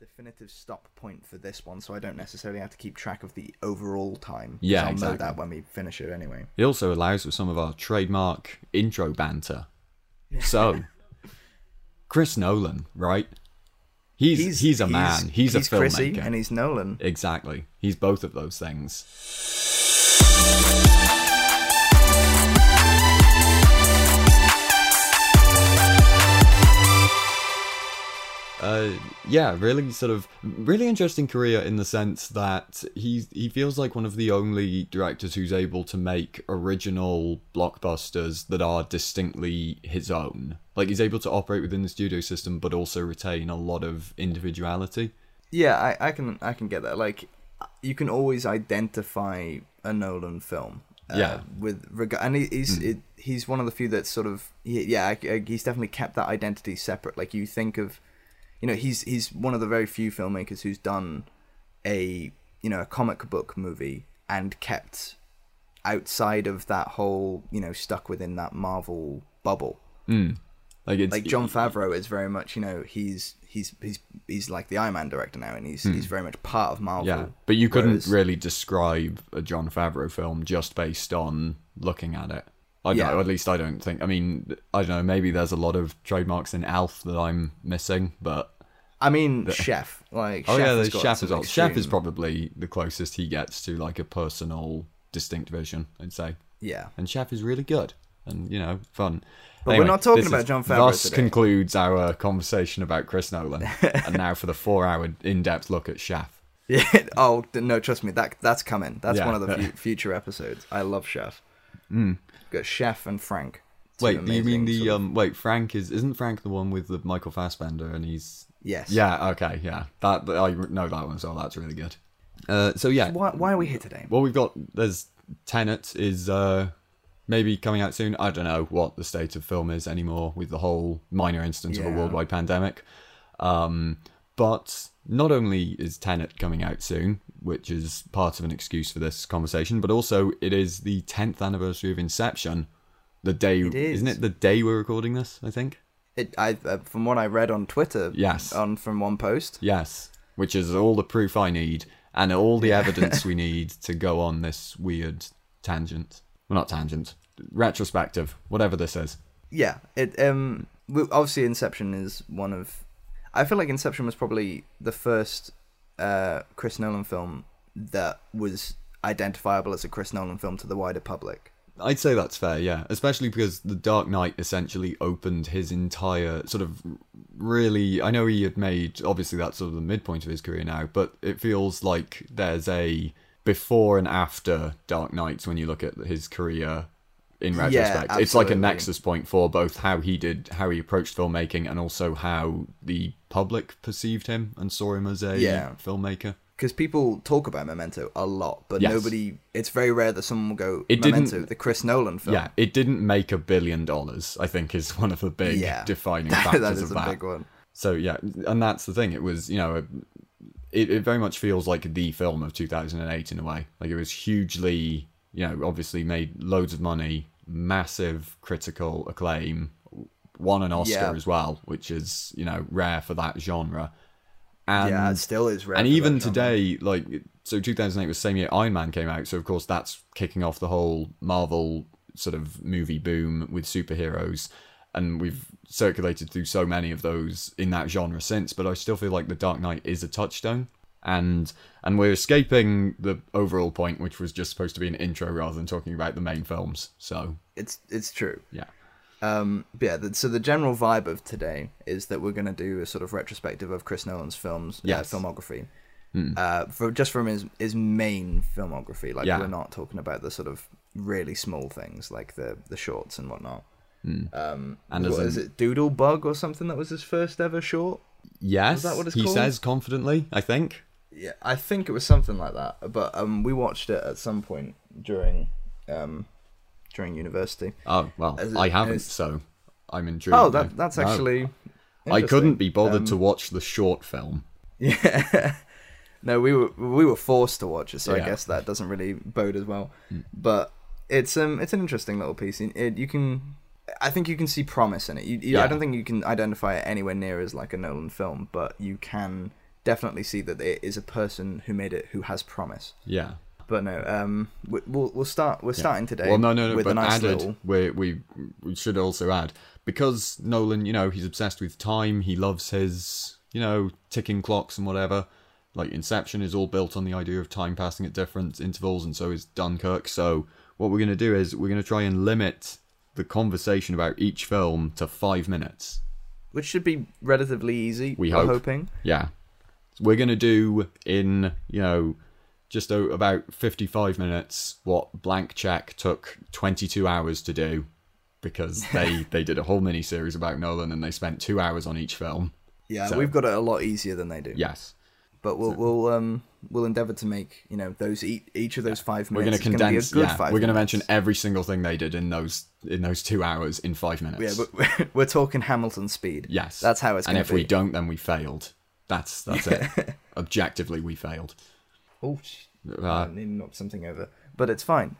definitive stop point for this one, so I don't necessarily have to keep track of the overall time. Yeah, I'll exactly. know that when we finish it anyway. It also allows for some of our trademark intro banter. So, Chris Nolan, right? He's he's, a man. He's, a Chrissy filmmaker. and he's Nolan. exactly. He's both of those things. Uh, yeah, really sort of really interesting career in the sense that he he feels like one of the only directors who's able to make original blockbusters that are distinctly his own. Like he's able to operate within the studio system, but also retain a lot of individuality. Yeah, I, I can I can get that. Like, you can always identify a Nolan film. Uh, Yeah. With regard, and he, he's it, he's one of the few that sort of he, yeah he's definitely kept that identity separate. Like you think of, you know, he's he's one of the very few filmmakers who's done a you know a comic book movie and kept outside of that whole you know stuck within that Marvel bubble. Hmm. Like it's Like Jon Favreau is very much you know he's he's he's he's like the Iron Man director now, and he's hmm. he's very much part of Marvel. Yeah, but you couldn't whereas- really describe a Jon Favreau film just based on looking at it. I don't Yeah. know, at least I don't think. I mean, I don't know. Maybe there's a lot of trademarks in Elf that I'm missing, but I mean, Chef. Like, oh Chef yeah, there's Chef as. Chef is probably the closest he gets to like a personal, distinct vision. I'd say, Yeah. and Chef is really good and you know fun. But we're not talking about is- Jon Favreau Thus today. concludes our uh, conversation about Chris Nolan, and now for the four-hour in-depth look at Chef. Yeah. Oh no, trust me, that that's coming. That's Yeah. one of the fu- future episodes. I love Chef. Hmm. Got Chef and Frank. Wait, do you mean the sort of- um? Wait, Frank is isn't Frank the one with the Michael Fassbender and he's Yes. yeah okay yeah that I know that one so that's really good. Uh, so yeah, Why, why are we here today? well we've got there's Tenet is uh maybe coming out soon. I don't know what the state of film is anymore with the whole minor instance of a worldwide pandemic. Um, but not only is Tenet coming out soon, which is part of an excuse for this conversation, but also it is the 10th anniversary of Inception. The day, It is. isn't it? The day we're recording this, I think. It, I, uh, from what I read on Twitter, Yes. on from one post, Yes, which is all the proof I need and all the evidence we need to go on this weird tangent. Well, not tangent, retrospective, whatever this is. yeah, it um obviously Inception is one of I feel like Inception was probably the first uh Chris Nolan film that was identifiable as a Chris Nolan film to the wider public. I'd say that's fair, yeah. Especially because The Dark Knight essentially opened his entire sort of really. I know he had made, obviously, that's sort of the midpoint of his career now, but it feels like there's a before and after Dark Knights when you look at his career in Yeah, retrospect. it's like a nexus point for both how he did, how he approached filmmaking, and also how the public perceived him and saw him as a Yeah. filmmaker. Because people talk about Memento a lot, but Yes. nobody. It's very rare that someone will go It Memento, didn't- the Chris Nolan film. Yeah, it didn't make a billion dollars, I think, is one of the big Yeah. defining factors that of is a that. big one. So yeah, and that's the thing. It was you know, it, it very much feels like the film of 2008 in a way. Like it was hugely, you know, obviously made loads of money, massive critical acclaim, won an Oscar Yeah. as well, which is you know rare for that genre. And yeah, it still is rare. and even that genre. today, like so, 2008 was the same year Iron Man came out. So of course that's kicking off the whole Marvel sort of movie boom with superheroes, and we've circulated through so many of those in that genre since. But I still feel like The Dark Knight is a touchstone, and and we're escaping the overall point, which was just supposed to be an intro rather than talking about the main films. So it's it's true. yeah, Um, but yeah, the, so the general vibe of today is that we're going to do a sort of retrospective of Chris Nolan's films, Yes. uh, filmography, uh, for just from his his main filmography. Like Yeah. we're not talking about the sort of really small things like the the shorts and whatnot. Um, And what as is it Doodlebug or something that was his first ever short? yes, that what it's he called? says confidently. I think. Yeah, I think it was something like that. But um, we watched it at some point during um during university. Oh well, it- I haven't, so I'm intrigued. Oh, that that's No. actually. I couldn't be bothered Um, to watch the short film. Yeah. no, we were we were forced to watch it, so I guess that doesn't really bode as well. But it's um it's an interesting little piece. It, you can, I think you can see promise in it. You, you- Yeah. I don't think you can identify it anywhere near as like a Nolan film, but you can definitely see that it is a person who made it who has promise. Yeah. But no, um, we, we'll we'll start. We're starting today. Well, no, no, no. with But nice added, little. we we we should also add because Nolan, you know, he's obsessed with time. He loves his, you know, ticking clocks and whatever. Like Inception is all built on the idea of time passing at different intervals, and so is Dunkirk. So what we're gonna do is we're gonna try and limit the conversation about each film to five minutes. which should be relatively easy. We we're hope. hoping. Yeah. We're going to do in, you know, just o- about 55 minutes what Blank Check took 22 hours to do because they, they did a whole mini series about Nolan and they spent two hours on each film. Yeah, So- we've got it a lot easier than they do. Yes. but we'll we'll um we'll endeavor to make you know those each, each of those five minutes. We're going to gonna be a condense, good yeah, five we're going to mention every single thing they did in those in those two hours in five minutes. Yeah, but we're, we're talking Hamilton speed. yes. that's how it's. And gonna if we don't, then we failed. That's that's it. Objectively, we failed. oh, Uh, I need to knock something over, but it's fine.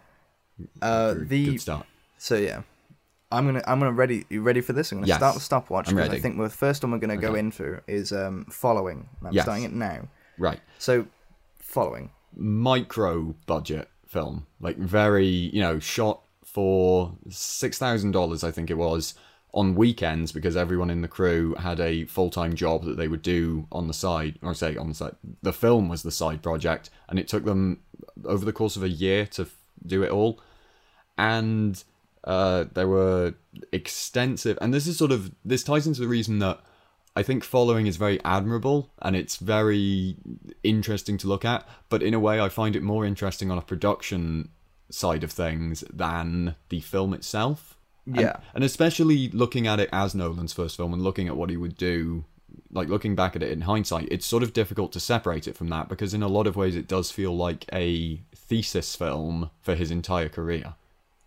Uh, the Good start. so yeah, I'm gonna I'm gonna ready. You ready for this? I'm gonna Yes. start the stopwatch because I think the first one we're gonna go Okay. into is um following. I'm Yes. starting it now. Right. So, following. micro budget film like very you know shot for six thousand dollars i think it was on weekends because everyone in the crew had a full-time job that they would do on the side or say on the side the film was the side project and it took them over the course of a year to f- do it all and uh, there were extensive and this is sort of this ties into the reason that I think following is very admirable and it's very interesting to look at, but in a way I find it more interesting on a production side of things than the film itself. And- Yeah. And, especially looking at it as Nolan's first film and looking at what he would do, like looking back at it in hindsight, it's sort of difficult to separate it from that because in a lot of ways it does feel like a thesis film for his entire career.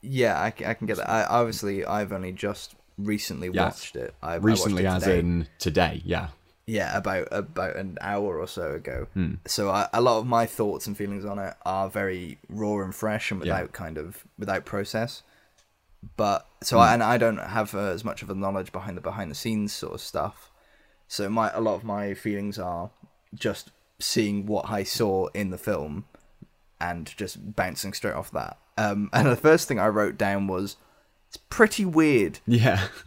Yeah, I can get that. I, obviously, I've only just recently Yes. watched it. I, I watched Recently, it as in today, yeah. yeah, about about an hour or so ago. Hmm. So I, a lot of my thoughts and feelings on it are very raw and fresh and Yeah. without kind of without process. But so Hmm. I, and I don't have uh, as much of a knowledge behind the behind the scenes sort of stuff. So my a lot of my feelings are just seeing what I saw in the film and just bouncing straight off that. Um, and the first thing I wrote down was it's pretty weird. Yeah.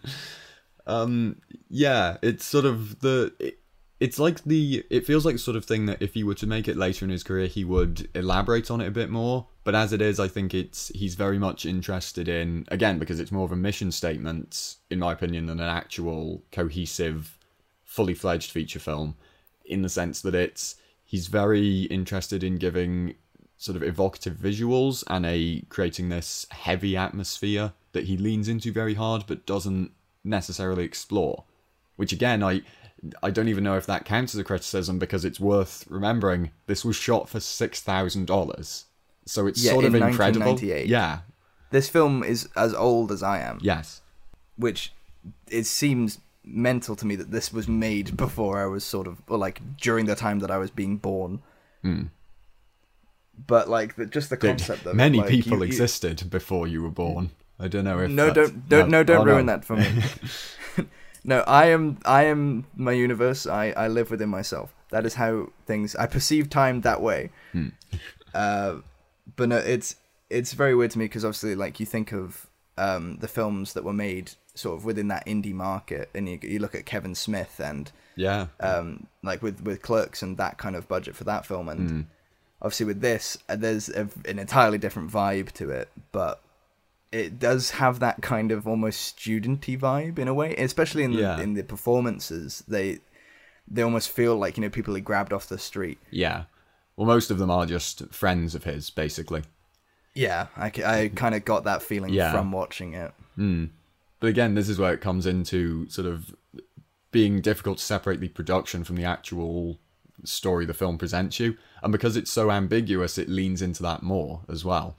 Um yeah, it's sort of the it, it's like the it feels like the sort of thing that if he were to make it later in his career he would elaborate on it a bit more, but as it is I think it's he's very much interested in again because it's more of a mission statement in my opinion than an actual cohesive fully fledged feature film in the sense that it's he's very interested in giving sort of evocative visuals and a creating this heavy atmosphere that he leans into very hard but doesn't necessarily explore. Which again i i don't even know if that counts as a criticism because it's worth remembering this was shot for six thousand dollars. So it's Yeah, sort of in incredible yeah. This film is as old as I am. yes. Which it seems mental to me that this was made before I was sort of or like during the time that I was being born. Hmm. But like the, just the concept that many like, people you- you- existed before you were born. I don't know if No, don't don't no, don't oh, ruin that for me. no, I am I am my universe. I I live within myself. That is how things I perceive time that way. Hmm. Uh, but no, it's it's very weird to me because obviously, like you think of um the films that were made sort of within that indie market, and you you look at Kevin Smith and yeah um like with with Clerks and that kind of budget for that film, and Hmm. obviously with this, uh, there's a, an entirely different vibe to it, but it does have that kind of almost studenty vibe in a way, especially in the Yeah. in the performances. They they almost feel like you know people he grabbed off the street. Yeah. Well, most of them are just friends of his, basically. Yeah, I, I kind of got that feeling Yeah. from watching it. Hmm. But again, this is where it comes into sort of being difficult to separate the production from the actual story the film presents you. And because it's so ambiguous, it leans into that more as well.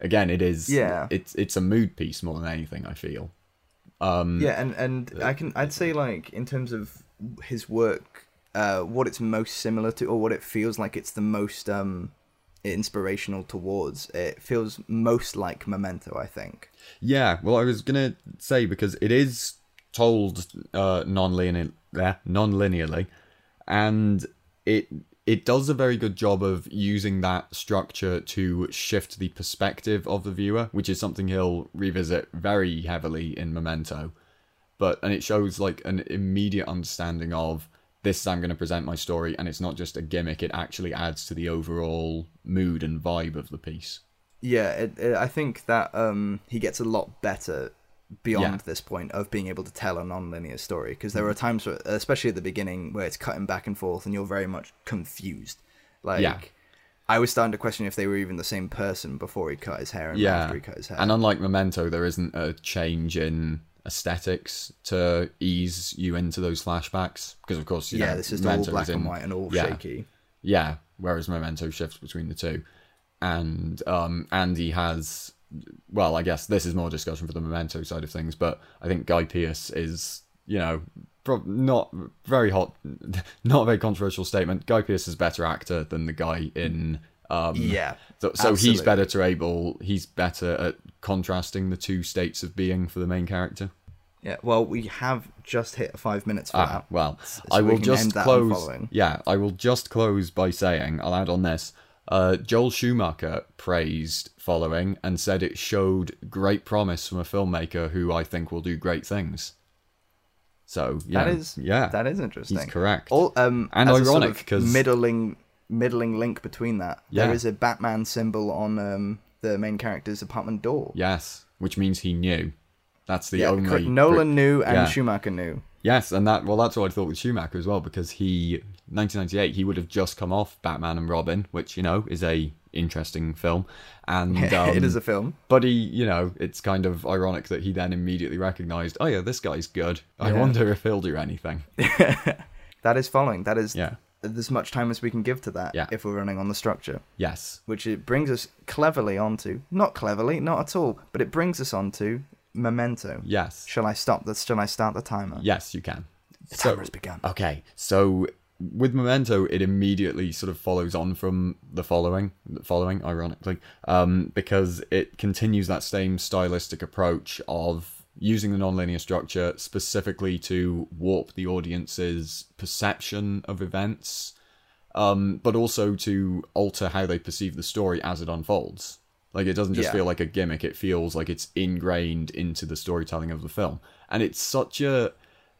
Again, it is. Yeah. It's it's a mood piece more than anything. I feel. Um, Yeah, and and I can I'd say like in terms of his work, uh, what it's most similar to, or what it feels like it's the most um inspirational towards. It feels most like Memento, I think. Yeah, well, I was gonna say because it is told uh, non-linear, non-linearly, and it it does a very good job of using that structure to shift the perspective of the viewer, which is something he'll revisit very heavily in Memento. But and it shows like an immediate understanding of this is I'm going to present my story, and it's not just a gimmick; it actually adds to the overall mood and vibe of the piece. Yeah, it, it, I think that um, he gets a lot better beyond Yeah. this point of being able to tell a non-linear story because there are times where, especially at the beginning where it's cutting back and forth and you're very much confused like Yeah. i was starting to question if they were even the same person before he cut his hair and Yeah, after he cut his hair and unlike Memento, there isn't a change in aesthetics to ease you into those flashbacks because, of course, you yeah know, this is all black in- and white and all yeah. shaky Yeah, whereas Memento shifts between the two. And um, Andy has, well, I guess this is more discussion for the Memento side of things, but I think Guy Pearce is, you know, not very hot, not a very controversial statement. Guy Pearce is a better actor than the guy in. Um, yeah so, so he's better to able, he's better at contrasting the two states of being for the main character. yeah well we have just hit five minutes for Ah, that well, so I will can just end that on close. Yeah, I will just close by saying I'll add on this. Uh, Joel Schumacher praised following and said it showed great promise from a filmmaker who I think will do great things. So yeah, That is yeah, that is interesting he's correct. All, um, And as a sort ironic, of middling middling link between that. Yeah. There is a Batman symbol on um, the main character's apartment door. yes, which means he knew. That's the Yeah, only. Nolan knew and yeah. Schumacher knew. Yes, and that well, that's what I thought with Schumacher as well, because he 1998 he would have just come off Batman and Robin, which you know is a interesting film, and um, it is a film. But he, you know, it's kind of ironic that he then immediately recognized, oh yeah, this guy's good. I Yeah. wonder if he'll do anything. That is following. That is Yeah. as much time as we can give to that Yeah. if we're running on the structure. Yes. Which it brings us cleverly onto not cleverly, not at all, but it brings us onto Memento. Yes. Shall I stop this? Shall I start the timer? Yes, you can. The So- timer has begun. Okay, so with Memento, it immediately sort of follows on from the following, the following, ironically, um, because it continues that same stylistic approach of using the nonlinear structure specifically to warp the audience's perception of events, um, but also to alter how they perceive the story as it unfolds. Like it doesn't just Yeah. feel like a gimmick; it feels like it's ingrained into the storytelling of the film, and it's such a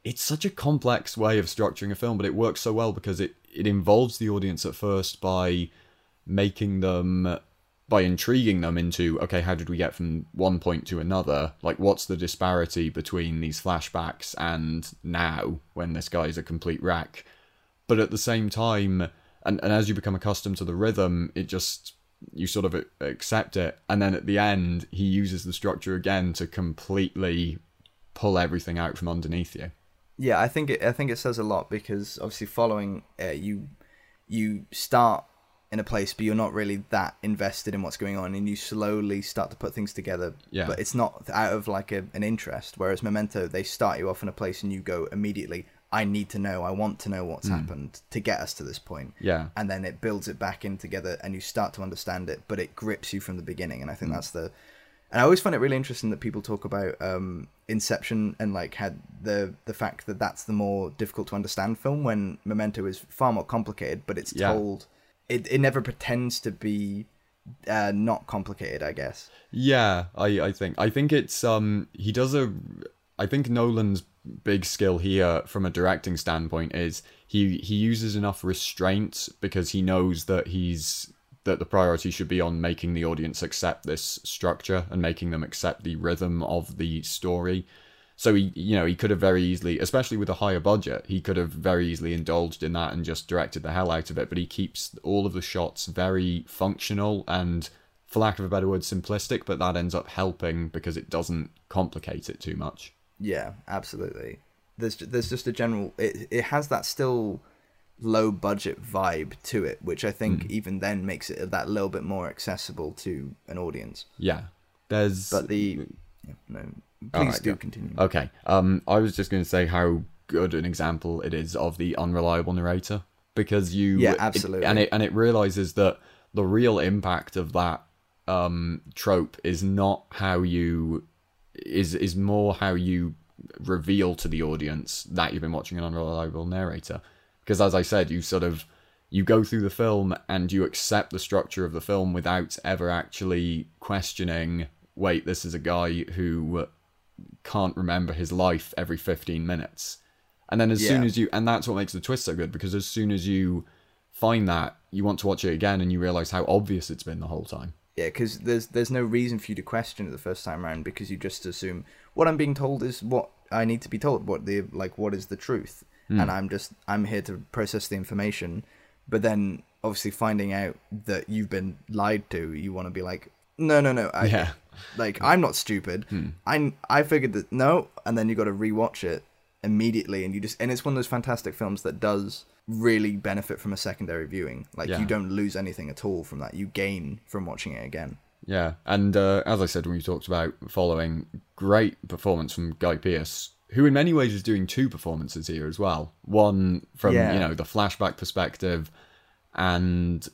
it's such a complex way of structuring a film, but it works so well because it it involves the audience at first by making them by intriguing them into okay how did we get from one point to another? Like what's the disparity between these flashbacks and now when this guy's a complete wreck? But at the same time and, and as you become accustomed to the rhythm it just you sort of accept it. And then at the end he uses the structure again to completely pull everything out from underneath you Yeah, I think it. I think it says a lot because obviously, following uh, you, you start in a place, but you're not really that invested in what's going on, and you slowly start to put things together. Yeah. But it's not out of like a, an interest. Whereas Memento, they start you off in a place, and you go immediately. I need to know. I want to know what's happened to get us to this point. yeah and then it builds it back in together and you start to understand it but it grips you from the beginning and i think that's the and i always find it really interesting that people talk about um inception and like had the the fact that that's the more difficult to understand film when memento is far more complicated but it's Yeah. told it, it never pretends to be uh not complicated i guess Yeah, I, I think I think it's um he does a I think Nolan's big skill here from a directing standpoint is he he uses enough restraint because he knows that he's that the priority should be on making the audience accept this structure and making them accept the rhythm of the story. So he, you know, he could have very easily, especially with a higher budget, he could have very easily indulged in that and just directed the hell out of it. But he keeps all of the shots very functional and, for lack of a better word, simplistic. But that ends up helping because it doesn't complicate it too much. Yeah, absolutely. There's there's just a general it it has that still low budget vibe to it, which I think Hmm. even then makes it that little bit more accessible to an audience. Yeah, there's. But the yeah, no, please Alright, do yeah. continue. Okay. Um, I was just going to say how good an example it is of the unreliable narrator because you Yeah, it- absolutely. and it and it realizes that the real impact of that um trope is not how you is is more how you reveal to the audience that you've been watching an unreliable narrator because as I said you sort of you go through the film and you accept the structure of the film without ever actually questioning wait this is a guy who can't remember his life every 15 minutes and then as Yeah. soon as you and that's what makes the twist so good because as soon as you find that you want to watch it again and you realize how obvious it's been the whole time Yeah, because there's there's no reason for you to question it the first time around because you just assume what I'm being told is what I need to be told. What the like what is the truth, and I'm just I'm here to process the information. But then obviously finding out that you've been lied to, you want to be like, no, no, no, I, yeah like I'm not stupid. I I figured that no, and then you got to rewatch it immediately, and you just and it's one of those fantastic films that does really benefit from a secondary viewing. Like Yeah. you don't lose anything at all from that. You gain from watching it again. Yeah, and uh, as I said when we talked about following, great performance from Guy Pearce, who in many ways is doing two performances here as well. One from Yeah. you know the flashback perspective, and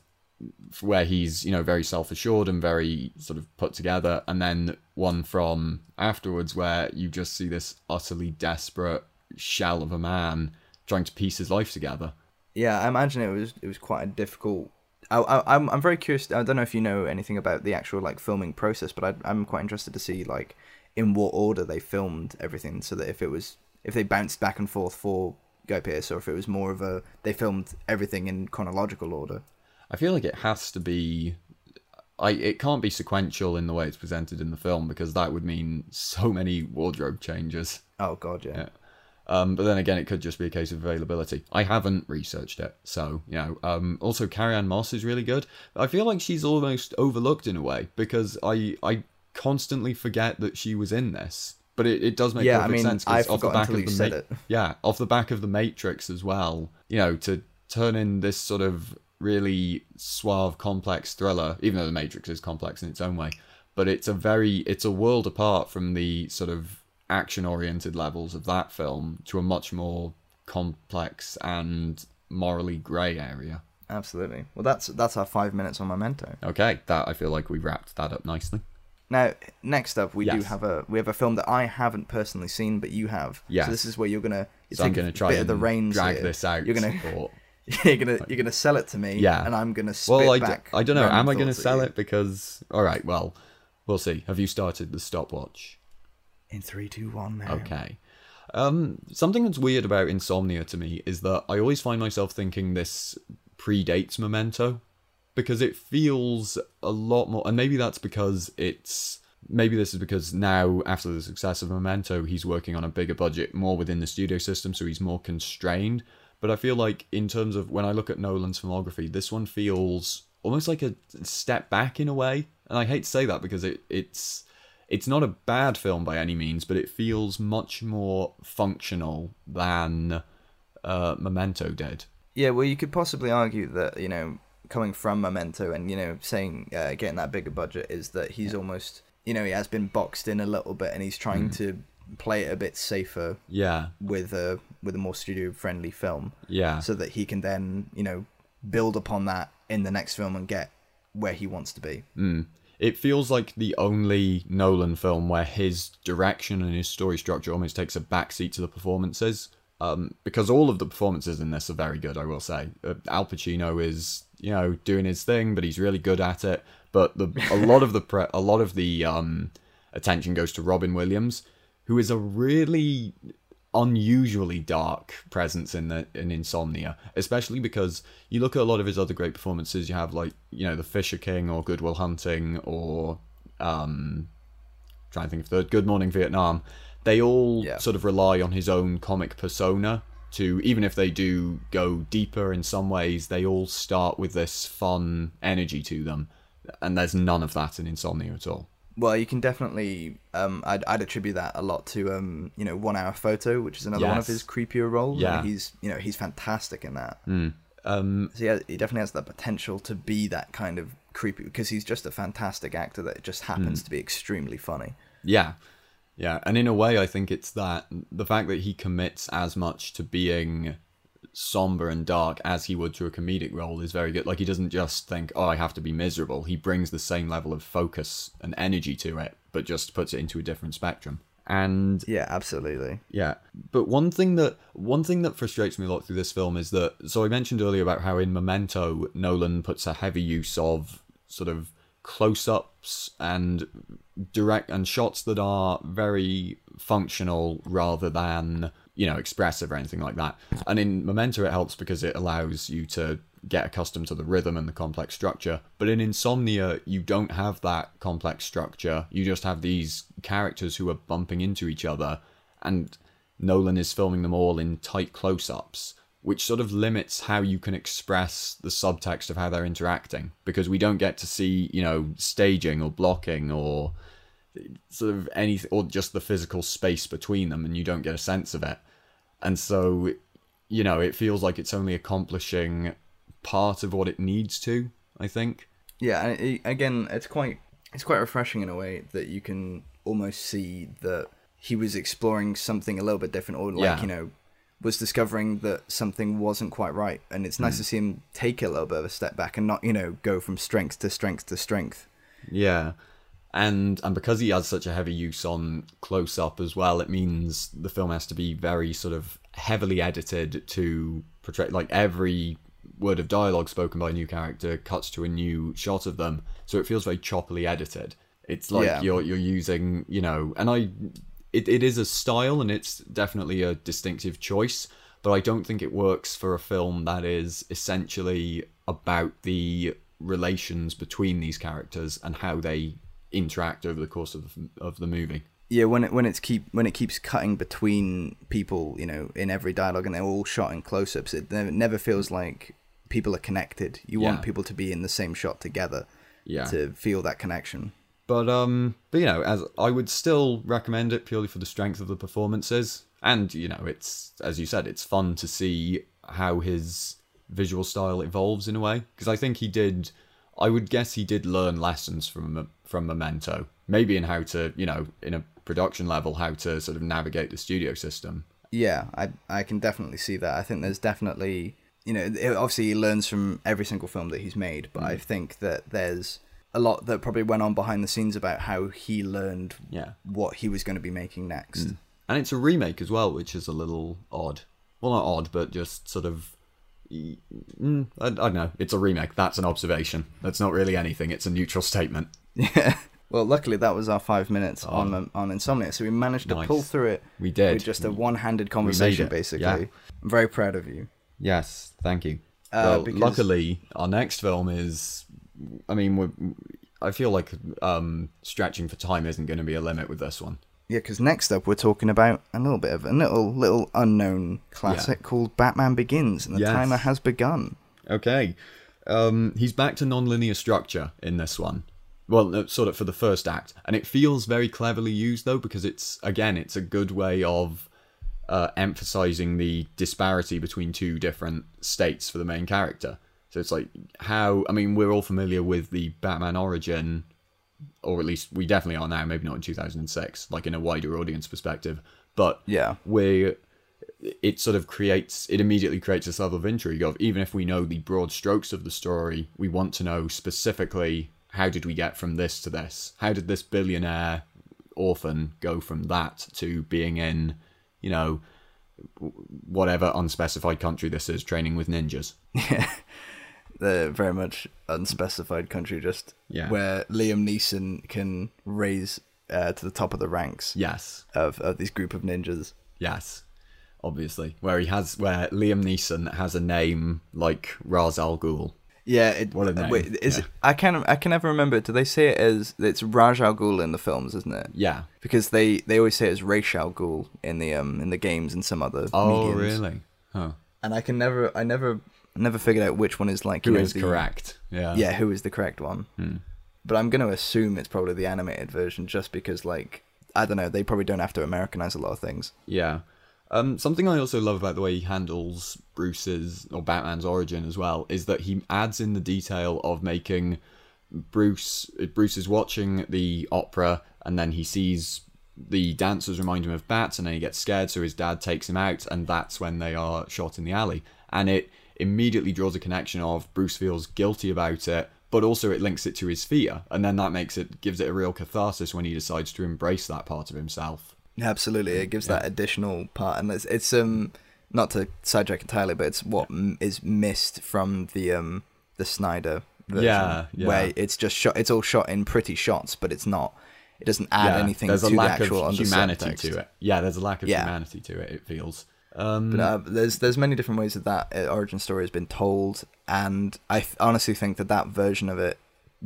where he's you know very self assured and very sort of put together, and then one from afterwards where you just see this utterly desperate shell of a man trying to piece his life together. Yeah, I imagine it was it was quite a difficult. I, I I'm I'm very curious. I don't know if you know anything about the actual like filming process, but I, I'm quite interested to see like in what order they filmed everything, so that if it was if they bounced back and forth for Guy Pearce, or if it was more of a they filmed everything in chronological order. I feel like it has to be. I it can't be sequential in the way it's presented in the film because that would mean so many wardrobe changes. Oh God, yeah. Yeah. Um, but then again, it could just be a case of availability. I haven't researched it, so you know. Um, also, Carrie Ann Moss is really good. I feel like she's almost overlooked in a way because I I constantly forget that she was in this. But it, it does make Yeah, I mean, sense 'cause I off the back of the Ma- it. yeah, off the back of the Matrix as well. You know, to turn in this sort of really suave, complex thriller, even though the Matrix is complex in its own way, but it's a very it's a world apart from the sort of action-oriented levels of that film to a much more complex and morally grey area. Absolutely. Well, that's that's our five minutes on Memento. Okay, that I feel like we wrapped that up nicely. Now, next up, we do have a we have a film that I haven't personally seen, but you have. Yes. So this is where you're gonna So I'm gonna try bit of the reins drag here. this out. You're gonna for- you're gonna you're gonna sell it to me. Yeah. And I'm gonna spit Well, I, d- back. I don't know. Am I going to sell it? Because all right, well, we'll see. Have you started the stopwatch? in three, two, one? Now. Okay. Um, something that's weird about Insomnia to me is that I always find myself thinking this predates Memento because it feels a lot more, and maybe that's because it's maybe this is because now after the success of Memento, he's working on a bigger budget, more within the studio system, so he's more constrained. But I feel like in terms of when I look at Nolan's filmography, this one feels almost like a step back in a way, and I hate to say that because it it's it's not a bad film by any means, but it feels much more functional than uh, Memento did. Yeah. Well, you could possibly argue that you know coming from Memento and you know saying uh, getting that bigger budget is that he's almost you know he has been boxed in a little bit and he's trying Mm. to play it a bit safer Yeah, with a with a more studio friendly film. yeah, so that he can then you know build upon that in the next film and get where he wants to be. mm. It feels like the only Nolan film where his direction and his story structure almost takes a backseat to the performances. Um, because all of the performances in this are very good, I will say. Uh, Al Pacino is, you know, doing his thing, but he's really good at it. But the a lot of the pre- a lot of the um, attention goes to Robin Williams, who is a really unusually dark presence in the in Insomnia, especially because you look at a lot of his other great performances. You have like you know the Fisher King or Good Will Hunting or um, trying to think of the Good Morning Vietnam. They all Yeah. sort of rely on his own comic persona to even if they do go deeper in some ways, they all start with this fun energy to them, and there's none of that in Insomnia at all. Well, you can definitely um, I'd, I'd attribute that a lot to um, you know One Hour Photo, which is another one of his creepier roles. Yeah. and he's you know he's fantastic in that. Um, So yeah, he definitely has the potential to be that kind of creepy because he's just a fantastic actor that just happens Hmm. to be extremely funny. Yeah. Yeah. And in a way, I think it's that the fact that he commits as much to being somber and dark as he would to a comedic role is very good. Like, he doesn't just think, oh, I have to be miserable. He brings the same level of focus and energy to it, but just puts it into a different spectrum. And Yeah, absolutely. yeah, but one thing that one thing that frustrates me a lot through this film is that so I mentioned earlier about how in Memento Nolan puts a heavy use of sort of close-ups and direct and shots that are very functional rather than you know expressive or anything like that. And in Memento it helps because it allows you to get accustomed to the rhythm and the complex structure. But in Insomnia, you don't have that complex structure. You just have these characters who are bumping into each other, and Nolan is filming them all in tight close ups, which sort of limits how you can express the subtext of how they're interacting because we don't get to see, you know, staging or blocking or sort of anything, or just the physical space between them, and you don't get a sense of it. And so, you know, it feels like it's only accomplishing part of what it needs to. I think. Yeah, again, it's quite it's quite refreshing in a way that you can almost see that he was exploring something a little bit different, or like Yeah. you know, was discovering that something wasn't quite right, and it's nice hmm. to see him take a little bit of a step back and not you know go from strength to strength to strength. Yeah. And and because he has such a heavy use on close up as well, it means the film has to be very sort of heavily edited to portray like every word of dialogue spoken by a new character cuts to a new shot of them. So it feels very choppily edited. It's like Yeah. you're you're using, you know, and I it, it is a style and it's definitely a distinctive choice, but I don't think it works for a film that is essentially about the relations between these characters and how they interact over the course of the, of the movie. Yeah, when it when it's keep when it keeps cutting between people, you know, in every dialogue, and they're all shot in close-ups, it never, never feels like people are connected. You want people to be in the same shot together Yeah. to feel that connection. But um, but you know, as I would still recommend it purely for the strength of the performances, and you know, it's as you said, it's fun to see how his visual style evolves in a way because I think he did. I would guess he did learn lessons from from Memento, maybe in how to, you know, in a production level, how to sort of navigate the studio system. Yeah, I I can definitely see that. I think there's definitely you know obviously he learns from every single film that he's made, but Mm. I think that there's a lot that probably went on behind the scenes about how he learned Yeah. what he was going to be making next. And it's a remake as well, which is a little odd. Well, not odd, but just sort of. Mm, I, I don't know. It's a remake. That's an observation. That's not really anything. It's a neutral statement. Yeah. Well, luckily that was our five minutes on um, on insomnia, so we managed to Oh. Nice. pull through it. We did. with just a one-handed conversation, basically. yeah. I'm very proud of you. Yes, thank you. Uh, well, because- luckily, our next film is. I mean, we're, I feel like um, stretching for time isn't going to be a limit with this one. Yeah, because next up we're talking about a little bit of a little little unknown classic called Batman Begins, and the Yes. timer has begun. Okay. Um, he's back to non-linear structure in this one. Well, sort of for the first act, and it feels very cleverly used though because it's again it's a good way of uh, emphasizing the disparity between two different states for the main character. So it's like how I mean we're all familiar with the Batman origin, or at least we definitely are now. Maybe not in 2006, like in a wider audience perspective, but Yeah. we it sort of creates it immediately creates this level of intrigue of even if we know the broad strokes of the story we want to know specifically how did we get from this to this how did this billionaire orphan go from that to being in you know whatever unspecified country this is training with ninjas The very much unspecified country, just Yeah. where Liam Neeson can raise uh, to the top of the ranks yes of, of this group of ninjas. yes obviously where he has where liam neeson has a name like Ra's al Ghul Yeah, it, What a name, Wait, is yeah. it, I can I can never remember. Do they say it as it's Raj Al Ghul in the films, isn't it? yeah Because they, they always say it's Ra's al Ghul in the um in the games and some other oh mediums. really huh And I can never I never never figured out which one is like who you know, is the- correct yeah Yeah, who is the correct one? Hmm. But I'm gonna assume it's probably the animated version, just because like I don't know, they probably don't have to Americanize a lot of things. Yeah. Um, something I also love about the way he handles Bruce's or Batman's origin as well is that he adds in the detail of making Bruce. Bruce is watching the opera and then he sees the dancers remind him of bats and then he gets scared, so his dad takes him out, and that's when they are shot in the alley. And it immediately draws a connection of Bruce feels guilty about it, but also it links it to his fear, and then that makes it gives it a real catharsis when he decides to embrace that part of himself. Absolutely, it gives that additional part, and it's, it's um not to sidetrack entirely, but it's what m- is missed from the um the Snyder version, Yeah, yeah. where it's just shot. It's all shot in pretty shots, but it's not. It doesn't add yeah, anything there's to a the actual of humanity to it. Yeah, there's a lack of Yeah. humanity to it. It feels. Um, But uh, there's there's many different ways that that uh, origin story has been told, and I th- honestly think that that version of it,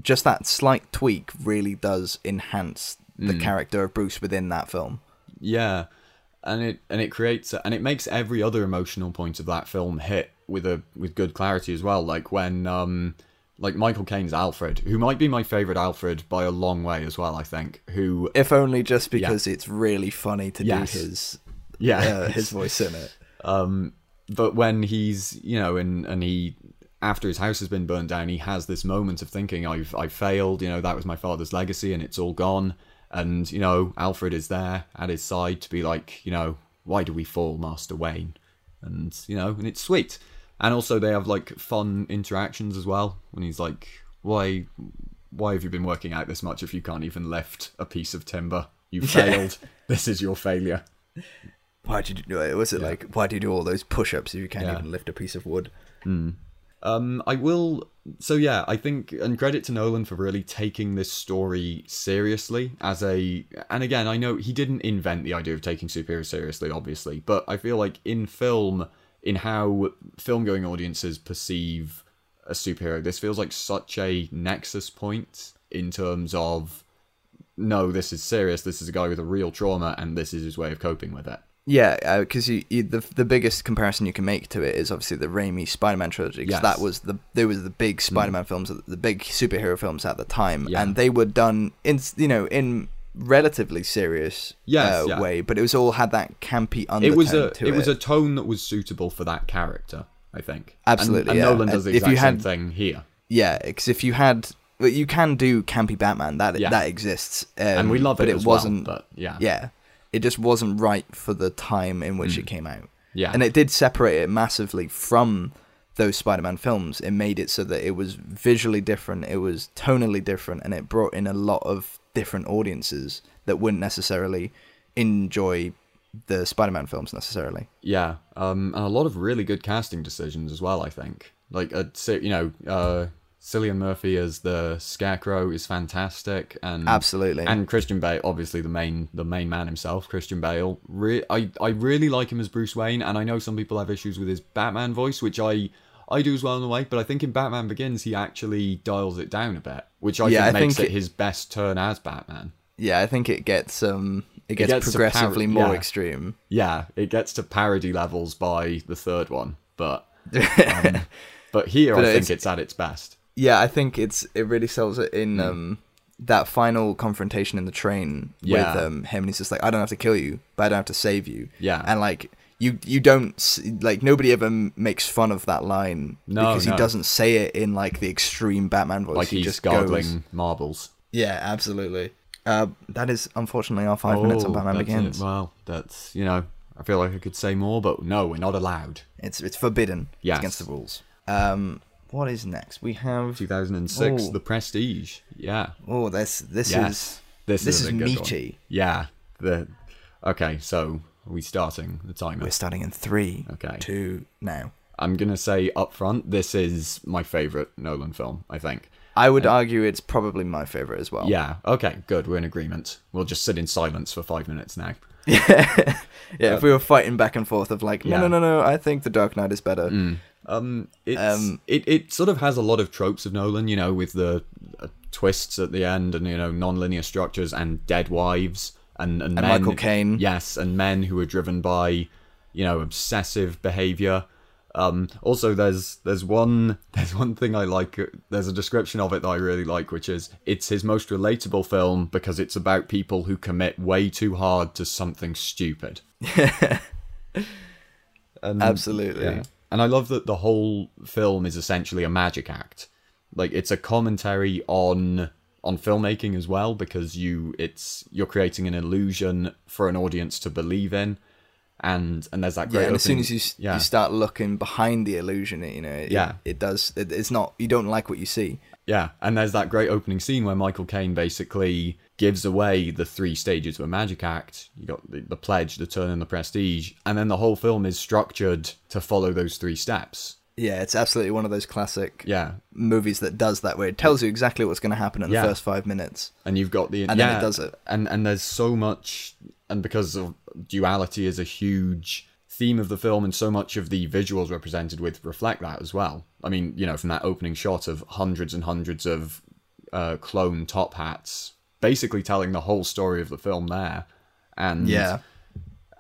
just that slight tweak, really does enhance the Mm. character of Bruce within that film. Yeah, and it and it creates and it makes every other emotional point of that film hit with a with good clarity as well. Like when um like Michael Caine's Alfred, who might be my favorite Alfred by a long way as well. I think who If only just because it's really funny to Yes. do his yeah uh, his voice in it. Um, but when he's you know and and he after his house has been burned down, he has this moment of thinking, "I've I've failed. You know that was my father's legacy, and it's all gone." And you know Alfred is there at his side to be like, you know, why do we fall, Master Wayne? And you know, and it's sweet. And also they have like fun interactions as well. When he's like, "Why, why have you been working out this much if you can't even lift a piece of timber? You failed. this is your failure." Why did you do it? Was it like why do you do all those push-ups if you can't Yeah. even lift a piece of wood? Um, I will. So yeah, I think, and credit to Nolan for really taking this story seriously as a. And again, I know he didn't invent the idea of taking superheroes seriously, obviously, but I feel like in film, in how film-going audiences perceive a superhero, this feels like such a nexus point in terms of. No, this is serious. This is a guy with a real trauma, and this is his way of coping with it. Yeah, because you, you the the biggest comparison you can make to it is obviously the Raimi Spider-Man trilogy. 'cause Yes. that was the there was the big Spider-Man films, the big superhero films at the time, Yeah. and they were done in you know in relatively serious Yes, uh, yeah. way, but it was all had that campy undertone it was a to it was a tone that was suitable for that character. I think Absolutely, And, and yeah. Nolan does the If you exact same had- thing here, yeah, because if you had you can do campy Batman that that exists, um, and we love it, but it as wasn't. Well, but yeah, yeah, it just wasn't right for the time in which it came out. Mm. yeah, and it did separate it massively from those Spider-Man films. It made it so that it was visually different, it was tonally different, and it brought in a lot of different audiences that wouldn't necessarily enjoy the Spider-Man films necessarily. yeah. Um, and a lot of really good casting decisions as well. I think, like, uh, si- you know, uh, Cillian Murphy as the Scarecrow is fantastic, and Absolutely. and Christian Bale, obviously the main the main man himself, Christian Bale. Re- I I really like him as Bruce Wayne, and I know some people have issues with his Batman voice, which I I do as well in a way. But I think in Batman Begins he actually dials it down a bit, which I Yeah, think I makes think it it- his best turn as Batman. yeah, I think it gets um it gets, gets progressively par- more yeah. extreme. Yeah, it gets to parody levels by the third one, but um, but here But I think it's- it's at its best. Yeah, I think it's it really sells it in um that final confrontation in the train Yeah. with um him and he's just like I don't have to kill you, but I don't have to save you. Yeah. And like you you don't like nobody ever makes fun of that line No, because he doesn't say it in like the extreme Batman voice. Like he he's just gargling goes marbles. Yeah, absolutely. Uh that is unfortunately our 5 minutes on Oh, Batman that's it. Begins. Well, that's you know, I feel like I could say more, but no, we're not allowed. It's it's forbidden. It's against the rules. Um what is next? We have 2006, Oh. The Prestige. Yeah. Oh, this this yes. is this, this is a good one. meaty. Yeah. The okay. So are we starting the timer? We're starting in three, Okay. two now. I'm gonna say up front, this is my favorite Nolan film. I think. I would uh, argue it's probably my favorite as well. Yeah. Okay. Good. We're in agreement. We'll just sit in silence for five minutes now. yeah. Yeah. If uh, we were fighting back and forth of like, no, Yeah. no, no, no, I think The Dark Knight is better. Mm. Um, it's Um, it it sort of has a lot of tropes of Nolan, you know, with the uh, twists at the end and you know non-linear structures and dead wives and and, men, Michael Caine. yes, and men who are driven by you know obsessive behavior. Um, also, there's there's one there's one thing I like. There's a description of it that I really like, which is it's his most relatable film because it's about people who commit way too hard to something stupid. And- Absolutely. yeah. And I love that the whole film is essentially a magic act. Like it's a commentary on on filmmaking as well because you it's you're creating an illusion for an audience to believe in and and there's that great. Yeah, and as soon as you yeah. you start looking behind the illusion, it, you know, it, Yeah. it does. It, it's not you don't like what you see. Yeah, and there's that great opening scene where Michael Caine basically gives away the three stages of a magic act. You got the, the pledge, the turn, and the prestige, and then the whole film is structured to follow those three steps. Yeah, it's absolutely one of those classic Yeah, movies that does that, where it tells you exactly what's going to happen in Yeah. the first five minutes. and you've got the And yeah, then it does it. and and there's so much, and because of duality is a huge theme of the film, and so much of the visuals represented with reflect that as well. I mean, you know, from that opening shot of hundreds and hundreds of uh, clone top hats, basically telling the whole story of the film there, and Yeah,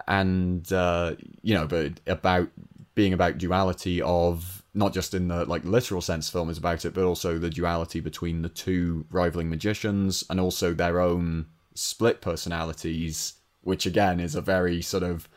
and uh, you know, but about being about duality of not just in the like literal sense film is about it, but also the duality between the two rivaling magicians and also their own split personalities, which again is a very sort of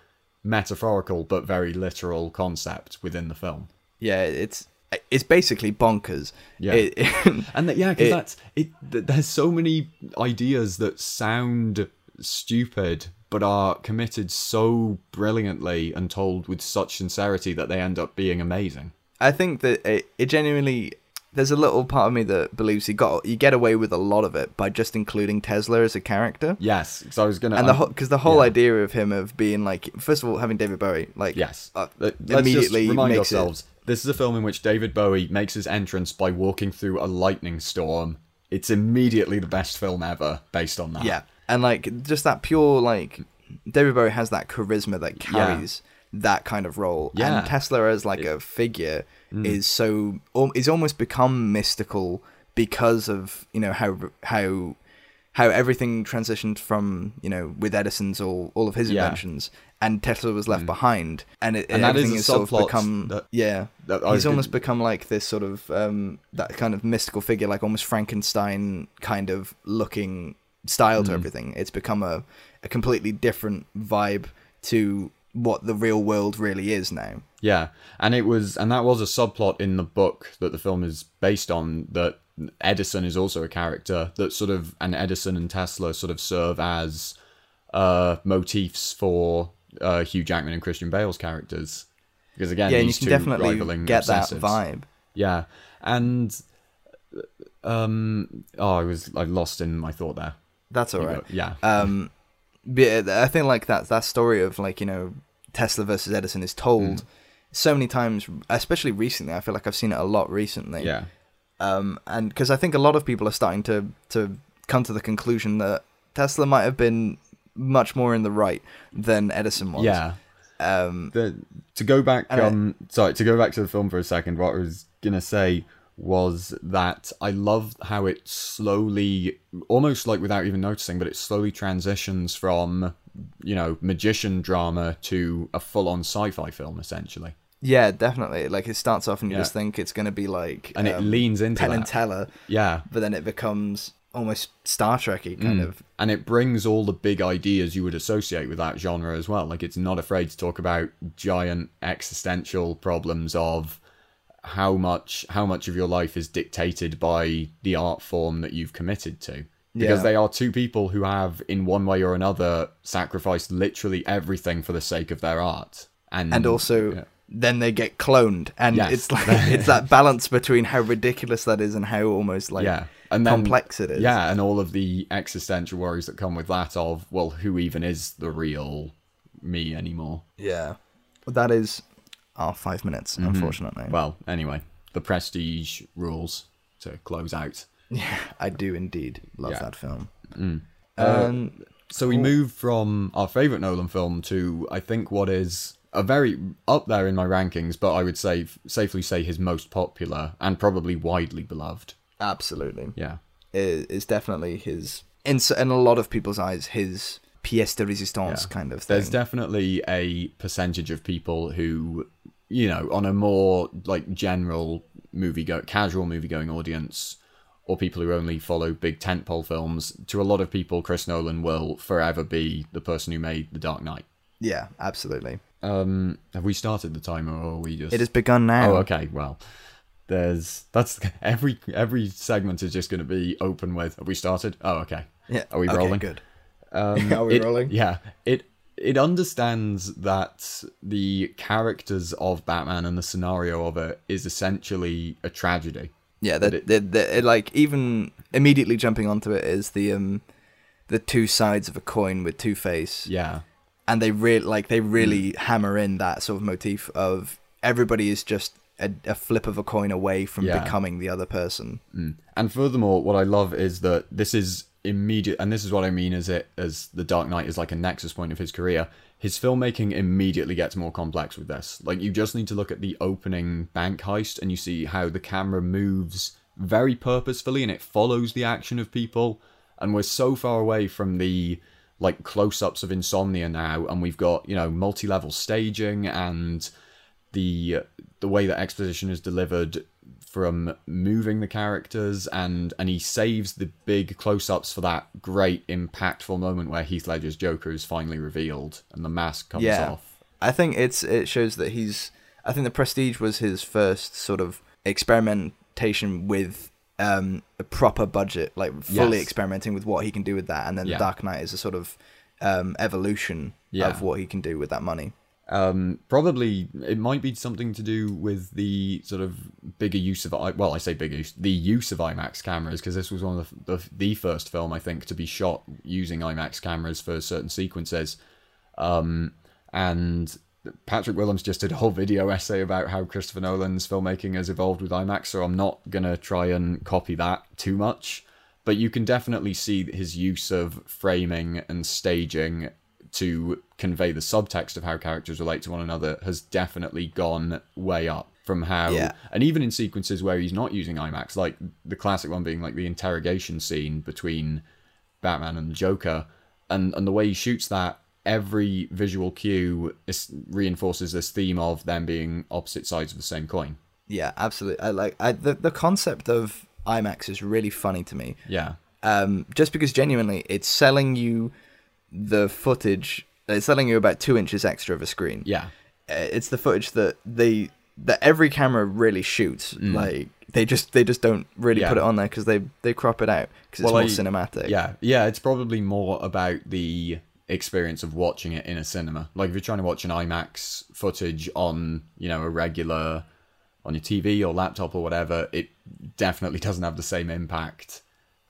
metaphorical but very literal concept within the film. yeah, it's it's basically bonkers. Yeah. It- And that, yeah, because that's it. th- There's so many ideas that sound stupid, but are committed so brilliantly and told with such sincerity that they end up being amazing. I think that it, it genuinely. There's a little part of me that believes he got you get away with a lot of it by just including Tesla as a character. Yes, because I was gonna. and the because the whole yeah. idea of him of being like first of all having David Bowie like yes. uh, Let- Let's immediately just remind makes it- ourselves. This is a film in which David Bowie makes his entrance by walking through a lightning storm. It's immediately the best film ever based on that. yeah and like just that pure like David Bowie has that charisma that carries that kind of role Yeah. Mm. and Tesla as like a figure is so is almost become mystical because of you know how how how everything transitioned from you know with Edison's all all of his Yeah. Mm. inventions and Tesla was left behind and it And that is everything has sort of become that- yeah that he's almost become like this sort of um that kind of mystical figure like almost Frankenstein kind of looking style Mm. to everything it's become a a completely different vibe to what the real world really is now Yeah, and it was, and that was a subplot in the book that the film is based on. That Edison is also a character that sort of, and Edison and Tesla sort of serve as uh, motifs for uh, Hugh Jackman and Christian Bale's characters. Because again, yeah you can definitely get that vibe. Yeah, and um, oh, I was I lost in my thought there. that's all right. Yeah, um but i think like that that story of like you know tesla versus edison is told Mm. so many times especially recently. I feel like i've seen it a lot recently. Yeah, um and because i think a lot of people are starting to to come to the conclusion that tesla might have been much more in the right than edison was yeah. um the, to go back And I- um sorry to go back to the film for a second what i was gonna say was that i love how it slowly almost like without even noticing but it slowly transitions from you know magician drama to a full-on sci-fi film essentially yeah definitely like it starts off and you Yeah. just think it's going to be like and it um, leans into penn and that teller yeah but then it becomes almost star trekky kind Mm. of and it brings all the big ideas you would associate with that genre as well like it's not afraid to talk about giant existential problems of how much how much of your life is dictated by the art form that you've committed to because Yeah. they are two people who have in one way or another sacrificed literally everything for the sake of their art and and also yeah. Then they get cloned and Yes. it's like it's that balance between how ridiculous that is and how almost like yeah and then complex it is yeah and all of the existential worries that come with that of well who even is the real me anymore yeah But that is our five minutes unfortunately Mm-hmm. Well, anyway, the prestige rules to close out. yeah i do indeed love Yeah. that film Mm. um So we move from our favorite Nolan film to I think what is a very up there in my rankings, but I would say safely say his most popular and probably widely beloved. absolutely Yeah, is, is definitely his in, in a lot of people's eyes his pièce de résistance Yeah. kind of thing there's definitely a percentage of people who, you know, on a more like general movie go casual movie going audience. Or people who only follow big tentpole films. To a lot of people, Chris Nolan will forever be the person who made The Dark Knight. yeah absolutely Um, have we started the timer, or are we just? it has begun now Oh, okay. Well, there's that's every every segment is just going to be open with. Have we started? Oh, okay. yeah Are we okay, rolling? good Um, Are we it- rolling? Yeah. It it understands that the characters of Batman and the scenario of it is essentially a tragedy. Yeah, that it- it, it, like even immediately jumping onto it is the um the two sides of a coin with Two Face, Yeah. And they really like they Mm. really hammer in that sort of motif of everybody is just a, a flip of a coin away from Yeah. becoming the other person. Mm. And furthermore, what I love is that this is immediate, and this is what I mean as it as the Dark Knight is like a nexus point of his career. His filmmaking immediately gets more complex with this. Like you just need to look at the opening bank heist, and you see how the camera moves very purposefully, and it follows the action of people. And we're so far away from the like close-ups of insomnia now, and we've got you know multi-level staging and the the way that exposition is delivered from moving the characters and and he saves the big close-ups for that great impactful moment where Heath Ledger's Joker is finally revealed and the mask comes yeah, off. I think it's it shows that he's. I think the Prestige was his first sort of experimentation with um, a proper budget, like fully Yes. experimenting with what he can do with that, and then Yeah. the Dark Knight is a sort of um, evolution Yeah. of what he can do with that money. Um, probably it might be something to do with the sort of bigger use of I well I say bigger use the use of IMAX cameras because this was one of the, the the first film I think to be shot using IMAX cameras for certain sequences, um, and Patrick Willems just did a whole video essay about how Christopher Nolan's filmmaking has evolved with IMAX, so I'm not gonna try and copy that too much, but you can definitely see his use of framing and staging to convey the subtext of how characters relate to one another has definitely gone way up from how Yeah. and even in sequences where he's not using IMAX like the classic one being like the interrogation scene between Batman and the Joker and and the way he shoots that every visual cue is, reinforces this theme of them being opposite sides of the same coin Yeah, absolutely. I like I, the the concept of IMAX is really funny to me. yeah Um, just because genuinely, it's selling you the footage. It's selling you about two inches extra of a screen. yeah Uh, it's the footage that they that every camera really shoots. Like they just they just don't really Mm. Yeah. put it on there because they they crop it out because it's Well, more I- cinematic. Yeah, yeah, it's probably more about the experience of watching it in a cinema. Like if you're trying to watch an IMAX footage on, you know, a regular on your TV or laptop or whatever, it definitely doesn't have the same impact.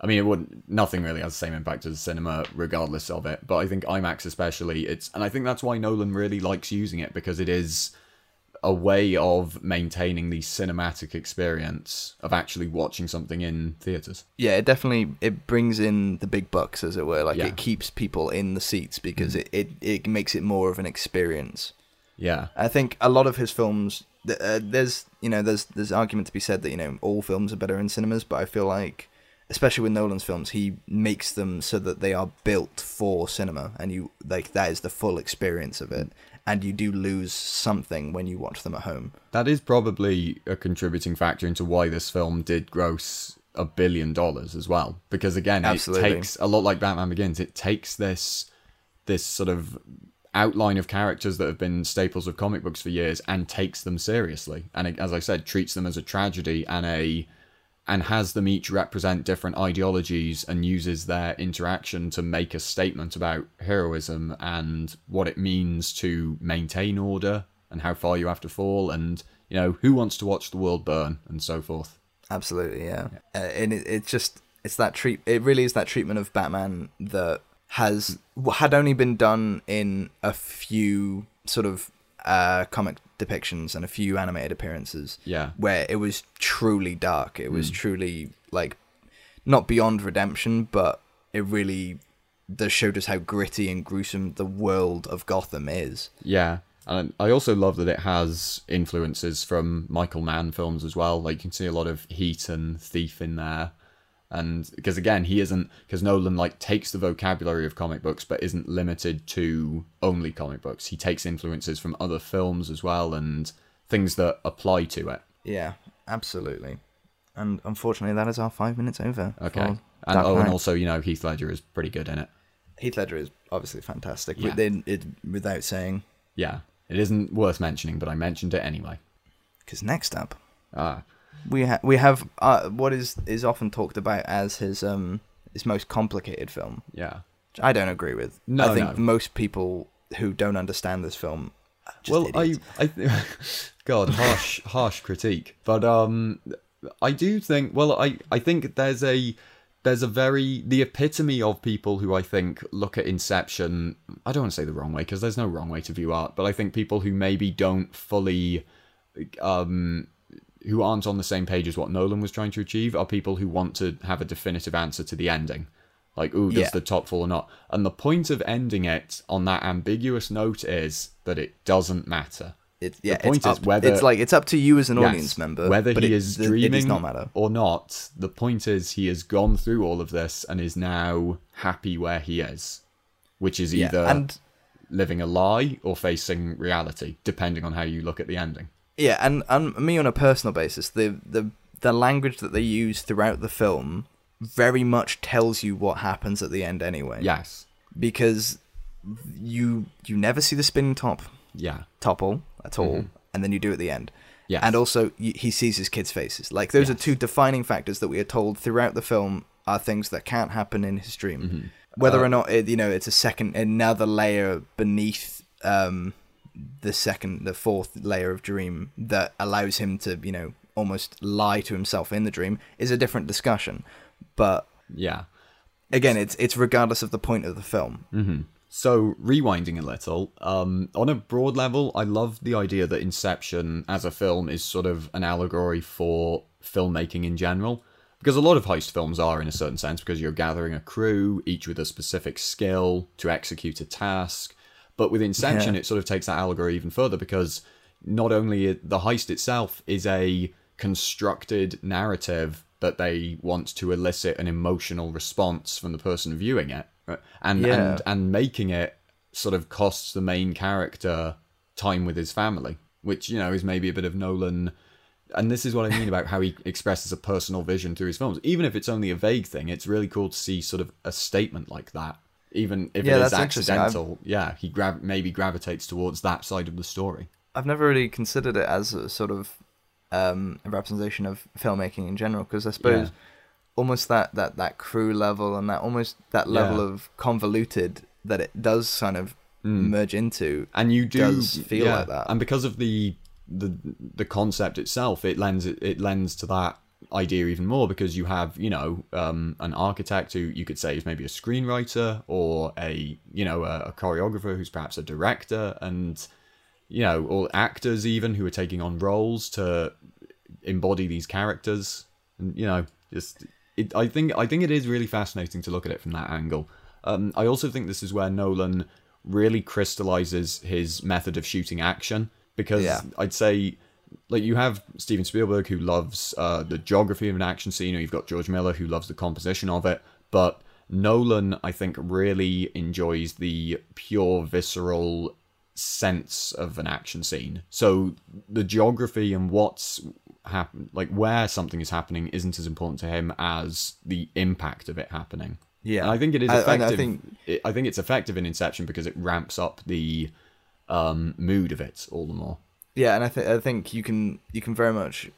I mean, it wouldn't. Nothing really has the same impact as cinema, regardless of it. But I think IMAX, especially, it's, and I think that's why Nolan really likes using it because it is a way of maintaining the cinematic experience of actually watching something in theaters. yeah. It definitely it brings in the big bucks as it were. Like Yeah. it keeps people in the seats because it, it it makes it more of an experience. Yeah, I think a lot of his films, uh, there's you know there's there's argument to be said that you know all films are better in cinemas, but I feel like especially with Nolan's films, he makes them so that they are built for cinema, and you like that is the full experience of it, and you do lose something when you watch them at home. That is probably a contributing factor into why this film did gross a billion dollars as well. Because again, Absolutely. it takes a lot like Batman Begins. It takes this this sort of outline of characters that have been staples of comic books for years and takes them seriously. And it, as I said, treats them as a tragedy and a and has them each represent different ideologies and uses their interaction to make a statement about heroism and what it means to maintain order and how far you have to fall and you know who wants to watch the world burn and so forth Absolutely, yeah. Uh, and it, it's just it's that treat. It really is that treatment of Batman that has had only been done in a few sort of uh, comic depictions and a few animated appearances. Yeah. where it was truly dark. It was truly like not beyond redemption, but it really does showed us how gritty and gruesome the world of Gotham is. Yeah. And I also love that it has influences from Michael Mann films as well. Like you can see a lot of Heat and Thief in there. And because again, he isn't because Nolan like takes the vocabulary of comic books but isn't limited to only comic books. He takes influences from other films as well and things that apply to it. Yeah, absolutely. And unfortunately, that is our five minutes over. Okay. And oh, and also, you know, Heath Ledger is pretty good in it. Heath Ledger is obviously fantastic. Yeah. Within it, without saying, Yeah. It isn't worth mentioning, but I mentioned it anyway. because next up Ah. We ha- we have uh, what is is often talked about as his um his most complicated film. Yeah. Which I don't agree with. No, I think no. most people who don't understand this film. just well, idiots. I, I, God, harsh, harsh critique, but um, I do think. Well, I, I think there's a, there's a very the epitome of people who I think look at Inception. I don't want to say the wrong way because there's no wrong way to view art, but I think people who maybe don't fully, um, who aren't on the same page as what Nolan was trying to achieve are people who want to have a definitive answer to the ending. Like, ooh, does Yeah. the top fall or not? And the point of ending it on that ambiguous note is that it doesn't matter. It, yeah, point it's is up, whether- it's like it's up to you as an Yes, audience member whether he it, is dreaming not or not. The point is he has gone through all of this and is now happy where he is, which is Yeah, either and living a lie or facing reality, depending on how you look at the ending. Yeah, and and me on a personal basis, the the the language that they use throughout the film very much tells you what happens at the end anyway. Yes. because you you never see the spinning top Yeah. topple at all, and then you do at the end. Mm-hmm. And also, he sees his kids' faces. Like those are two defining factors that we are told throughout the film are things that can't happen in his dream. Mm-hmm. Whether Uh, or not it, you know, it's a second, another layer beneath um, the second, the fourth layer of dream that allows him to, you know, almost lie to himself in the dream is a different discussion. But Yeah. again, it's it's regardless of the point of the film. Mm. So, rewinding a little, um, on a broad level, I love the idea that Inception as a film is sort of an allegory for filmmaking in general. Because a lot of heist films are, in a certain sense, because you're gathering a crew, each with a specific skill to execute a task. But with Inception, Yeah. it sort of takes that allegory even further because not only the heist itself is a constructed narrative that they want to elicit an emotional response from the person viewing it, uh, right? and Yeah. and and making it sort of costs the main character time with his family, which you know is maybe a bit of Nolan. And this is what I mean about how he expresses a personal vision through his films. Even if it's only a vague thing, it's really cool to see sort of a statement like that. Even if Yeah, it is that's interesting. I've- accidental, yeah, he gra- maybe gravitates towards that side of the story. I've never really considered it as a sort of um, a representation of filmmaking in general because I suppose Yeah. almost that, that, that crew level and that almost that level Yeah. of convoluted that it does kind of merge into. and you do does feel like that. and because of the the the concept itself it lends it, it lends to that idea even more because you have you know um, an architect who you could say is maybe a screenwriter or a you know a, a choreographer who's perhaps a director and you know or actors even who are taking on roles to embody these characters and you know just it, i think i think it is really fascinating to look at it from that angle um, i also think this is where nolan really crystallizes his method of shooting action because Yeah. i'd say like you have steven spielberg who loves uh, the geography of an action scene or you've got george miller who loves the composition of it but nolan i think really enjoys the pure visceral sense of an action scene. So the geography and what's happen like where something is happening isn't as important to him as the impact of it happening. Yeah. and I think it is and I effective. I think- think I think it's effective in Inception because it ramps up the um, mood of it all the more. Yeah, and I think I think you can you can very much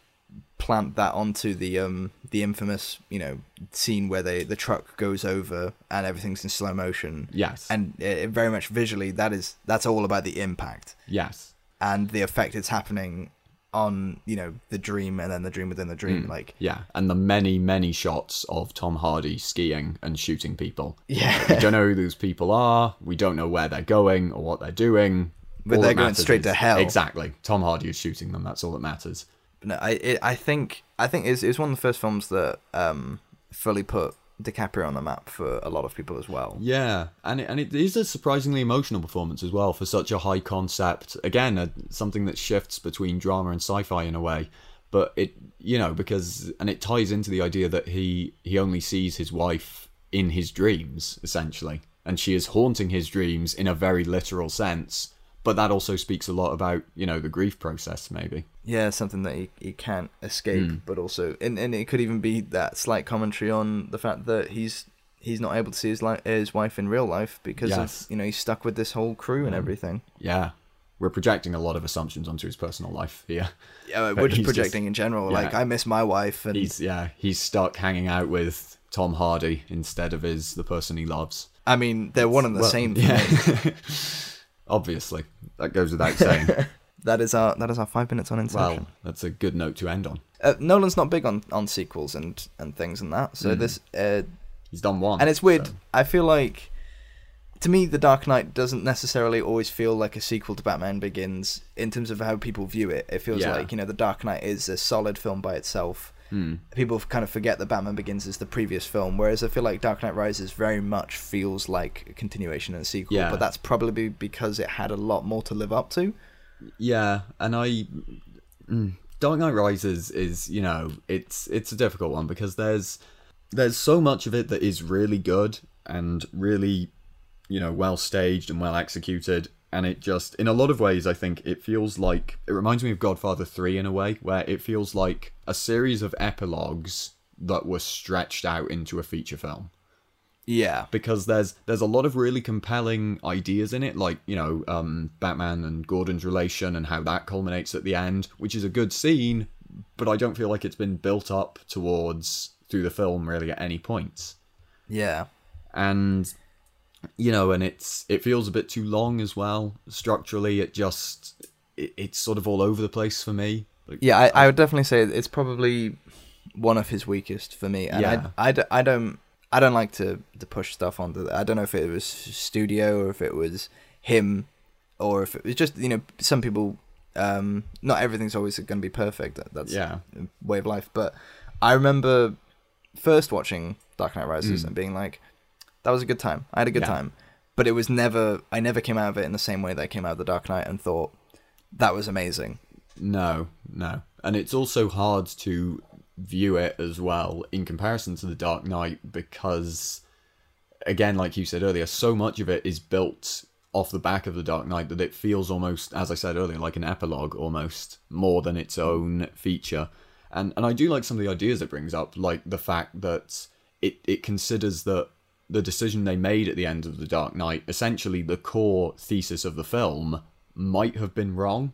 plant that onto the um the infamous you know scene where they the truck goes over and everything's in slow motion. Yes, and it, very much visually that is that's all about the impact yes, and the effect it's happening on you know the dream and then the dream within the dream like yeah, and the many many shots of Tom Hardy skiing and shooting people. yeah We don't know who those people are. We don't know where they're going or what they're doing. But All they're going straight to hell. Exactly. Tom Hardy is shooting them. That's all that matters. no i it, i think i think it's, it's one of the first films that um fully put DiCaprio on the map for a lot of people as well Yeah, and it, and it is a surprisingly emotional performance as well for such a high concept. Again, a, something that shifts between drama and sci-fi in a way, but it you know because and it ties into the idea that he he only sees his wife in his dreams essentially, and she is haunting his dreams in a very literal sense. But that also speaks a lot about you know the grief process maybe. yeah something that he, he can't escape Hmm. but also and, and it could even be that slight commentary on the fact that he's he's not able to see his li- his wife in real life because Yes. of you know he's stuck with this whole crew and everything Yeah, we're projecting a lot of assumptions onto his personal life here. yeah we're just he's just- projecting in general like i miss my wife and He's yeah, he's stuck hanging out with Tom Hardy instead of his the person he loves. i mean they're one and the Well, same yeah. Obviously, that goes without saying. That is our that is our five minutes on Inception. well, that's a good note to end on. Uh, Nolan's not big on, on sequels and, and things and that. So Mm. this uh, He's done one, and it's weird. so- I feel like to me, The Dark Knight doesn't necessarily always feel like a sequel to Batman Begins in terms of how people view it. It feels Yeah. like you know The Dark Knight is a solid film by itself. Hmm. People kind of forget that Batman Begins is the previous film, whereas I feel like Dark Knight Rises very much feels like a continuation and a sequel. Yeah. But that's probably because it had a lot more to live up to. Yeah, and I mm, Dark Knight Rises is you know it's it's a difficult one because there's there's so much of it that is really good and really you know well staged and well executed and it just in a lot of ways I think it feels like it reminds me of Godfather 3 in a way where it feels like a series of epilogues that were stretched out into a feature film Yeah. because there's there's a lot of really compelling ideas in it, like you know um, Batman and Gordon's relation and how that culminates at the end, which is a good scene, but I don't feel like it's been built up towards through the film really at any point, Yeah. and you know, and it's it feels a bit too long as well. Structurally, it just it, it's sort of all over the place for me. Like, Yeah, I, I would definitely say it's probably one of his weakest for me. And Yeah. I, I, I don't I don't like to, to push stuff onto. I don't know if it was studio or if it was him, or if it was just you know some people. Um, not everything's always going to be perfect. That's yeah, way of life. But I remember first watching Dark Knight Rises Mm. and being like, that was a good time. I had a good Yeah. time. But it was never. I never came out of it in the same way that I came out of the Dark Knight and thought that was amazing. No, no. And it's also hard to view it as well in comparison to The Dark Knight because, again, like you said earlier, so much of it is built off the back of The Dark Knight that it feels almost, as I said earlier, like an epilogue almost, more than its own feature. And and I do like some of the ideas it brings up, like the fact that it, it considers that the decision they made at the end of The Dark Knight, essentially the core thesis of the film, might have been wrong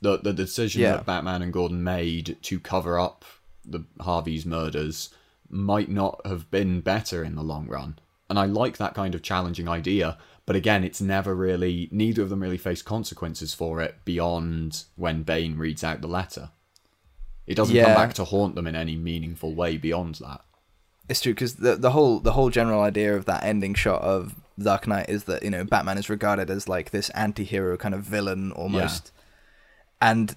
the the decision Yeah. that Batman and Gordon made to cover up the Harvey's murders might not have been better in the long run. And I like that kind of challenging idea, but again, it's never really neither of them really face consequences for it beyond when Bane reads out the letter. It doesn't come back to haunt them in any meaningful way beyond that. It's true because the the whole the whole general idea of that ending shot of Dark Knight is that you know Batman is regarded as like this anti-hero kind of villain almost, and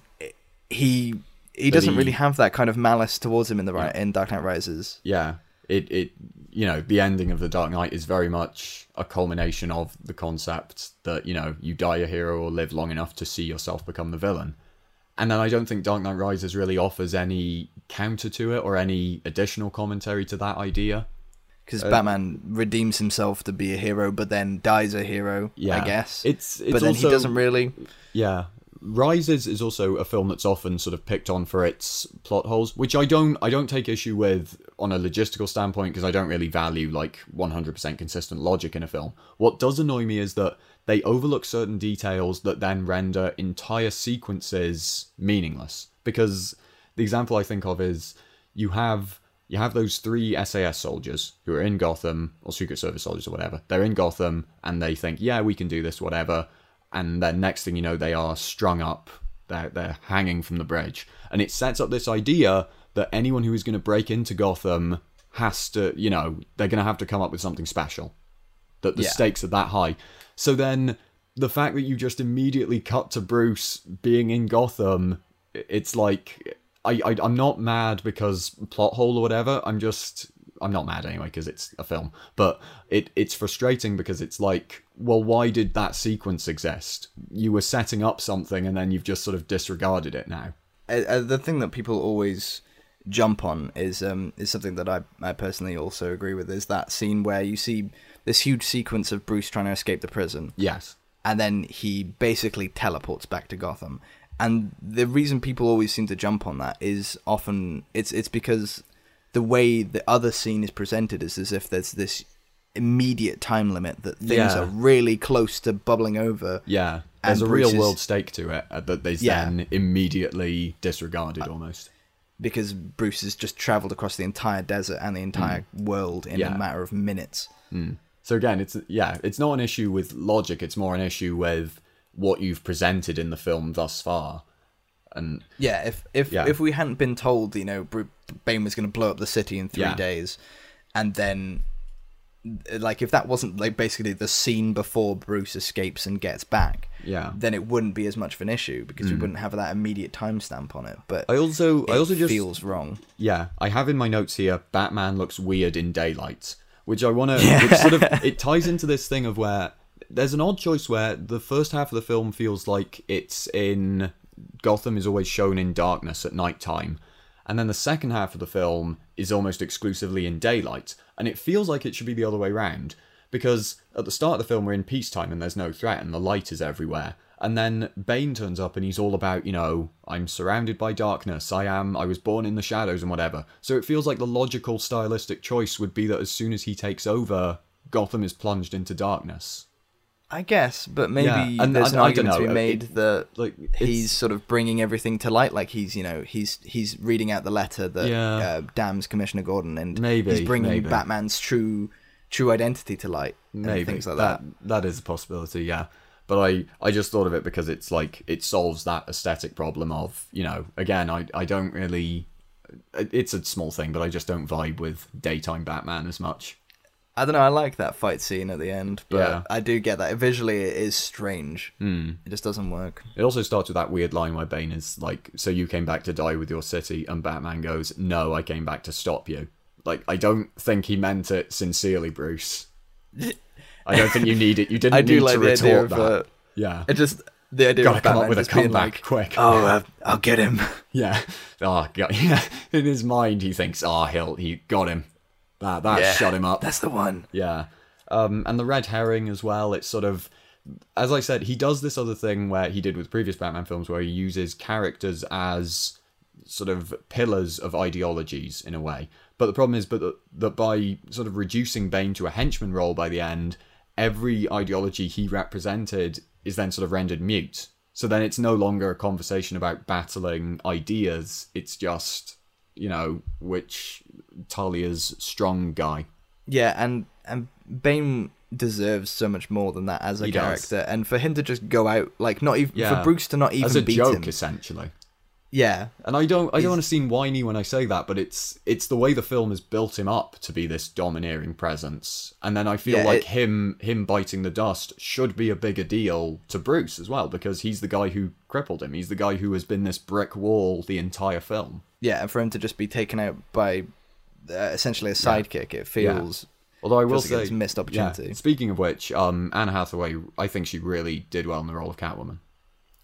he he But doesn't he- really have that kind of malice towards him in the right in Dark Knight Rises. yeah. It it you know the ending of the dark knight is very much a culmination of the concept that you know you die a hero or live long enough to see yourself become the villain and then i don't think dark knight rises really offers any counter to it or any additional commentary to that idea Because Uh, Batman redeems himself to be a hero, but then dies a hero. yeah I guess. it's, it's but then also, he doesn't really. Yeah. Rises is also a film that's often sort of picked on for its plot holes, which I don't I don't take issue with on a logistical standpoint because I don't really value like 100% consistent logic in a film. What does annoy me is that they overlook certain details that then render entire sequences meaningless because the example I think of is you have you have those three SAS soldiers who are in Gotham or Secret Service soldiers or whatever. They're in Gotham and they think, yeah, we can do this, whatever. And then next thing you know, they are strung up. They're they're hanging from the bridge, and it sets up this idea that anyone who is going to break into Gotham has to, you know, they're going to have to come up with something special. That the Yeah. stakes are that high. So then the fact that you just immediately cut to Bruce being in Gotham, it's like I, I I'm not mad because plot hole or whatever. I'm just I'm not mad anyway because it's a film. But it it's frustrating because it's like, well, why did that sequence exist? You were setting up something and then you've just sort of disregarded it now. uh, uh, the thing that people always jump on is um is something that I I personally also agree with is that scene where you see this huge sequence of Bruce trying to escape the prison Yes. and then he basically teleports back to Gotham. And the reason people always seem to jump on that is often it's it's because the way the other scene is presented is as if there's this immediate time limit that things Yeah. are really close to bubbling over. Yeah. There's a real Bruce is- world stake to it uh, that is Yeah. then immediately disregarded almost. because Bruce has just traveled across the entire desert and the entire world in Yeah. a matter of minutes. Mm. So again, it's yeah, it's not an issue with logic. It's more an issue with what you've presented in the film thus far. And Yeah, if if Yeah. if we hadn't been told, you know, Bane was going to blow up the city in three Yeah. days, and then, like, if that wasn't like basically the scene before Bruce escapes and gets back, yeah, then it wouldn't be as much of an issue because we mm. wouldn't have that immediate timestamp on it. But I also it I also just feels wrong. Yeah, I have in my notes here Batman looks weird in daylight, which I want to which sort of it ties into this thing of where there's an odd choice where the first half of the film feels like it's in Gotham is always shown in darkness at night time. And then the second half of the film is almost exclusively in daylight, and it feels like it should be the other way around because at the start of the film we're in peacetime and there's no threat and the light is everywhere. And then Bane turns up and he's all about, you know, I'm surrounded by darkness. I am, I was born in the shadows and whatever. So it feels like the logical stylistic choice would be that as soon as he takes over, Gotham is plunged into darkness. I guess, but maybe Yeah, and- there's and an I argument to be made it- that like, he's sort of bringing everything to light. Like he's, you know, he's he's reading out the letter that Yeah. uh, damns Commissioner Gordon, and Maybe, he's bringing maybe. Batman's true true identity to light, Maybe things like that. That is a possibility, yeah. But I, I just thought of it because it's like it solves that aesthetic problem of you know again I, I don't really it's a small thing but I just don't vibe with daytime Batman as much. I don't know. I like that fight scene at the end, but Yeah. I do get that visually it is strange. Hmm. It just doesn't work. It also starts with that weird line where Bane is like, "So you came back to die with your city," and Batman goes, "No, I came back to stop you." Like I don't think he meant it sincerely, Bruce. I don't think you need it. You didn't I do need like to the retort idea of that. uh, yeah, it just the idea gotta of come up with a comeback like, quick. "Oh, uh, I'll get him." Yeah. Oh god. Yeah. In his mind, he thinks, "Oh, he'll he got him. That that Yeah, shut him up." That's the one. Yeah. Um, and the red herring as well. It's sort of, as I said, he does this other thing where he did with previous Batman films, where he uses characters as sort of pillars of ideologies in a way. But the problem is, but that, that by sort of reducing Bane to a henchman role by the end, every ideology he represented is then sort of rendered mute. So then it's no longer a conversation about battling ideas. It's just, you know, which Talia's strong guy. Yeah, and and Bane deserves so much more than that as a He does. character, and for him to just go out like not even Yeah. for Bruce to not even As a beat joke, him. essentially. Yeah, And I don't I don't want to seem whiny when I say that, but it's it's the way the film has built him up to be this domineering presence. And then I feel Yeah, like it- him him biting the dust should be a bigger deal to Bruce as well, because he's the guy who crippled him. He's the guy who has been this brick wall the entire film. yeah, and for him to just be taken out by uh, essentially a sidekick, it feels. Although I will like say it's missed opportunity. Yeah, speaking of which, um, Anne Hathaway, I think she really did well in the role of Catwoman.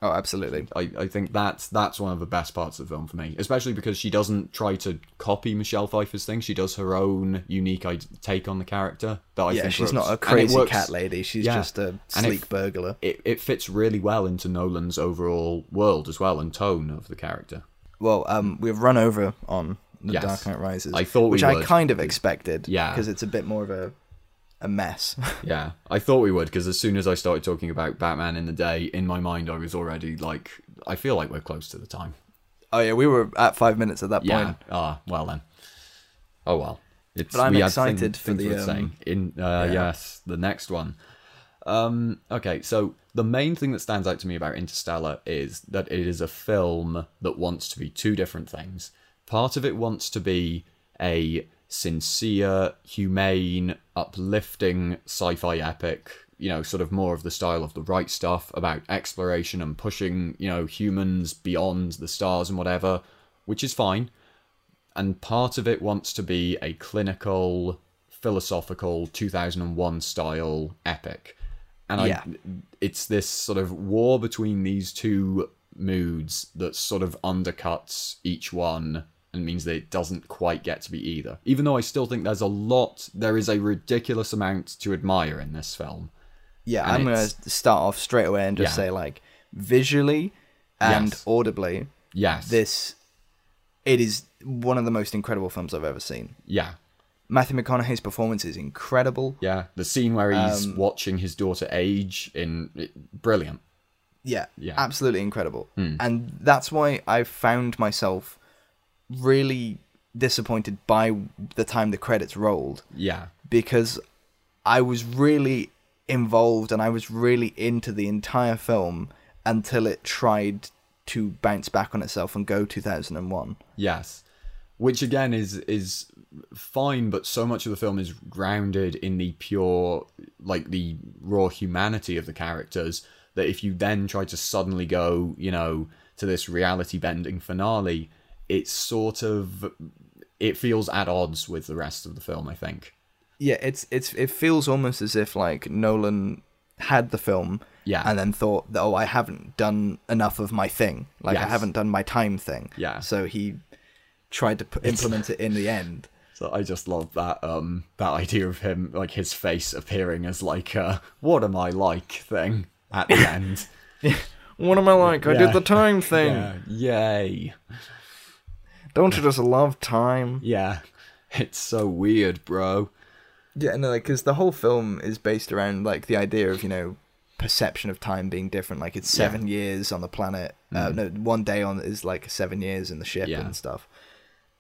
Oh, absolutely. I, I think that's that's one of the best parts of the film for me, especially because she doesn't try to copy Michelle Pfeiffer's thing. She does her own unique i- take on the character. That I yeah, think she's works. not a crazy works- cat lady. She's Yeah. just a sleek if- burglar. It it fits really well into Nolan's overall world as well and tone of the character. Well, um, we've run over on the Yes. Dark Knight Rises, I thought we which I kind of expected. Yeah. because it's a bit more of a a mess. Yeah, I thought we would because as soon as I started talking about Batman in the day, in my mind I was already like, I feel like we're close to the time. oh yeah, we were at five minutes at that Yeah. point. Ah, well then. Oh well. It's, But I'm excited for things the, um, saying. In uh, yeah. yes, the next one. Um, okay, so the main thing that stands out to me about Interstellar is that it is a film that wants to be two different things. Part of it wants to be a sincere, humane, uplifting sci-fi epic, you know, sort of more of the style of the right stuff about exploration and pushing, you know, humans beyond the stars and whatever, which is fine and part of it wants to be a clinical, philosophical 2001 style epic. And Yeah. I, it's this sort of war between these two moods that sort of undercuts each one and means that it doesn't quite get to be either. Even though I still think there's a lot, there is a ridiculous amount to admire in this film. Yeah, And I'm gonna start off straight away and just Yeah. say like visually and Yes. audibly, Yes. this it is one of the most incredible films I've ever seen. Yeah. Matthew McConaughey's performance is incredible. Yeah. The scene where he's Um, watching his daughter age in it, brilliant. Yeah, Yeah. absolutely incredible. Hmm. And that's why I found myself really disappointed by the time the credits rolled Yeah. because I was really involved and I was really into the entire film until it tried to bounce back on itself and go 2001. Yes. Which again is is fine, but so much of the film is grounded in the pure like the raw humanity of the characters that if you then try to suddenly go, you know, to this reality bending finale, it's sort of it feels at odds with the rest of the film, I think. Yeah, it's it's it feels almost as if like Nolan had the film Yeah. and then thought oh I haven't done enough of my thing like I haven't done my time thing Yeah. so he tried to put, implement it in the end So I just love that um that idea of him like his face appearing as like a what am I like thing at the end. what am I like I Yeah. did the time thing yeah. Yay. Don't you just love time Yeah. It's so weird, bro. yeah no like because the whole film is based around like the idea of you know perception of time being different like it's Yeah. Mm. seven years on the planet uh, no one day on is like seven years in the ship Yeah. and stuff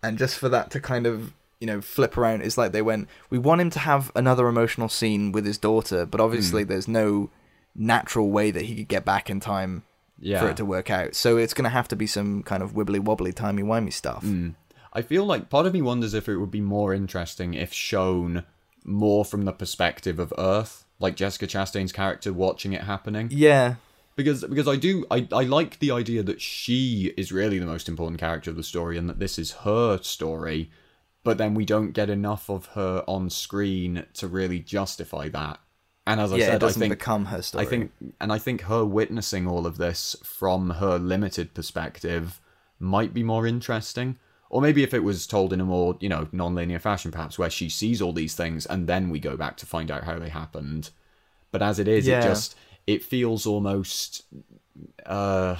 and just for that to kind of you know flip around it's like they went we want him to have another emotional scene with his daughter but Mm. obviously there's no natural way that he could get back in time Yeah. for it to work out so it's going to have to be some kind of wibbly wobbly timey wimey stuff Mm. I feel like part of me wonders if it would be more interesting if shown more from the perspective of Earth, like Jessica Chastain's character watching it happening. yeah Because because I do I, I like the idea that she is really the most important character of the story and that this is her story, but then we don't get enough of her on screen to really justify that. And as I yeah it said, I doesn't think become her story I think, and I think her witnessing all of this from her limited perspective might be more interesting. Or maybe if it was told in a more, you know, non-linear fashion, perhaps, where she sees all these things and then we go back to find out how they happened. But as it is, Yeah. it just it feels almost, uh,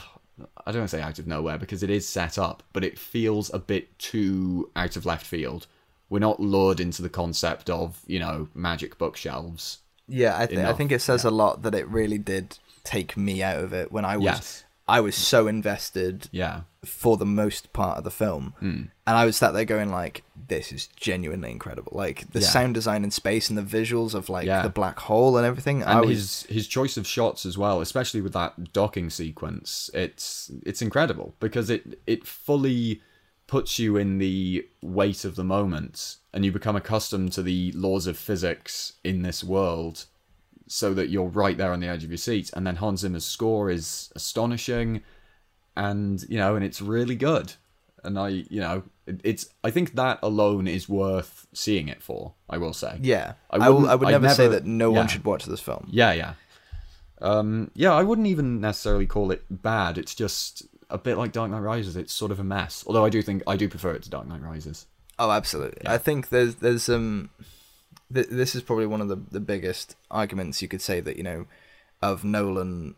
I don't want to say out of nowhere because it is set up, but it feels a bit too out of left field. We're not lured into the concept of, you know, magic bookshelves. Yeah, I, th- I think it says a lot that it really did take me out of it when I was Yes. I was so invested Yeah. for the most part of the film, Hmm. and I was sat there going like, "This is genuinely incredible!" Like the Yeah. sound design in space and the visuals of like Yeah. the black hole and everything. And was his his choice of shots as well, especially with that docking sequence, it's it's incredible because it it fully puts you in the weight of the moment, and you become accustomed to the laws of physics in this world, so that you're right there on the edge of your seat. And then Hans Zimmer's score is astonishing, and you know, and it's really good. And I, you know, it's I think that alone is worth seeing it for. I will say. yeah. I I, will, I would I'd never, say that no yeah. one should watch this film. Yeah, yeah. Um, yeah, I wouldn't even necessarily call it bad. It's just a bit like Dark Knight Rises. It's sort of a mess. Although I do think I do prefer it to Dark Knight Rises. Oh, absolutely. I think there's there's um, th- this is probably one of the the biggest arguments you could say that you know, of Nolan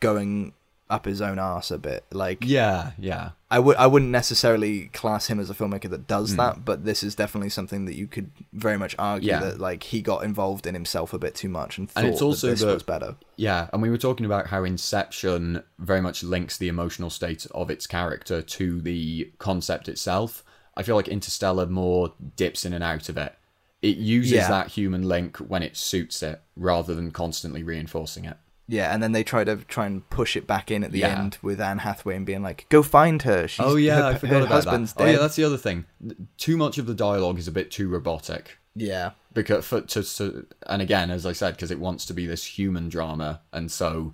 going up his own arse a bit. Like Yeah, yeah, I would I wouldn't necessarily class him as a filmmaker that does hmm. that, but this is definitely something that you could very much argue Yeah. that like he got involved in himself a bit too much and thought And it's also that this the- was better. yeah. And we were talking about how Inception very much links the emotional state of its character to the concept itself. I feel like Interstellar more dips in and out of it. It uses Yeah. that human link when it suits it, rather than constantly reinforcing it. Yeah, and then they try to try and push it back in at the Yeah. end with Anne Hathaway and being like, "Go find her." She's, oh yeah, her, I forgot her about husband's that. dead. Oh yeah, that's the other thing. Too much of the dialogue is a bit too robotic. yeah. because for to, to and again as i said because it wants to be this human drama and so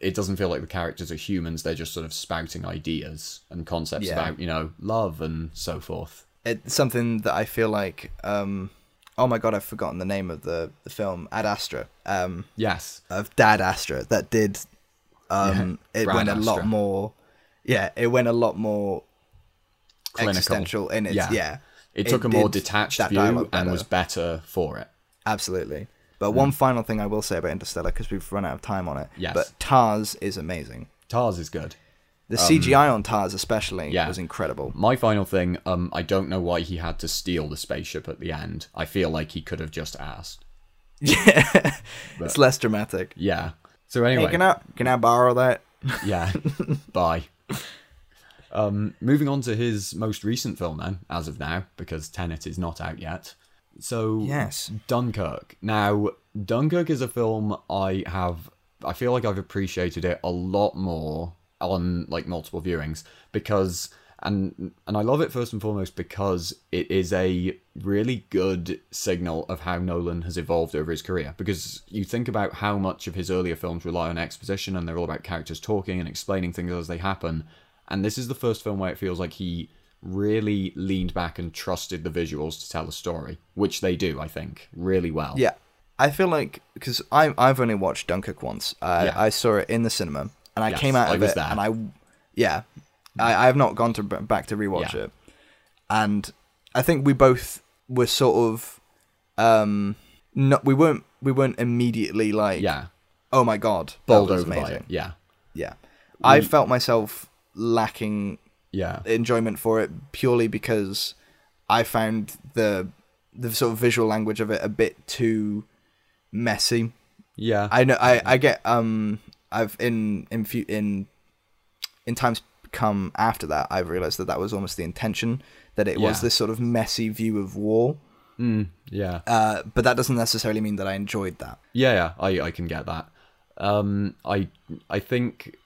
it doesn't feel like the characters are humans they're just sort of spouting ideas and concepts Yeah. about you know love and so forth it's something that I feel like. Um, oh my god, I've forgotten the name of the the film Ad Astra. Um, yes of Dad Astra that did. Um, it Brad went a lot more. Yeah, it went a lot more Clinical. existential in its. Yeah, Yeah. it took a more detached view and was better for it absolutely. But one final thing I will say about Interstellar because we've run out of time on it. Yes. But Tars is amazing. tars is good The CGI on Tars especially Um, yeah. was incredible. my final thing um i don't know why he had to steal the spaceship at the end i feel like he could have just asked Yeah, it's less dramatic. yeah so anyway Hey, can I can I borrow that? Yeah. Bye. Um, moving on to his most recent film, then, as of now, because Tenet is not out yet. So Yes. Dunkirk. Now, Dunkirk is a film I have. I feel like I've appreciated it a lot more on like multiple viewings because and and I love it first and foremost because it is a really good signal of how Nolan has evolved over his career. Because you think about how much of his earlier films rely on exposition and they're all about characters talking and explaining things as they happen, and this is the first film where it feels like he really leaned back and trusted the visuals to tell a story, which they do, I think, really well. Yeah, I feel like because I I've only watched Dunkirk once. Uh, Yeah. I saw it in the cinema, and I Yes, came out I of it, there. and I yeah, I, I have not gone to back to rewatch Yeah. it, and I think we both were sort of um not we weren't we weren't immediately like Yeah. oh my god Bowled over by amazing it. Yeah. yeah I felt myself lacking Yeah. enjoyment for it purely because I found the the sort of visual language of it a bit too messy. Yeah. I know I, I get um I've in in few, in in times come after that I've realized that that was almost the intention that it was this sort of messy view of war. Mm, yeah. Uh, but that doesn't necessarily mean that I enjoyed that. Yeah, yeah, I, I can get that. Um, I I think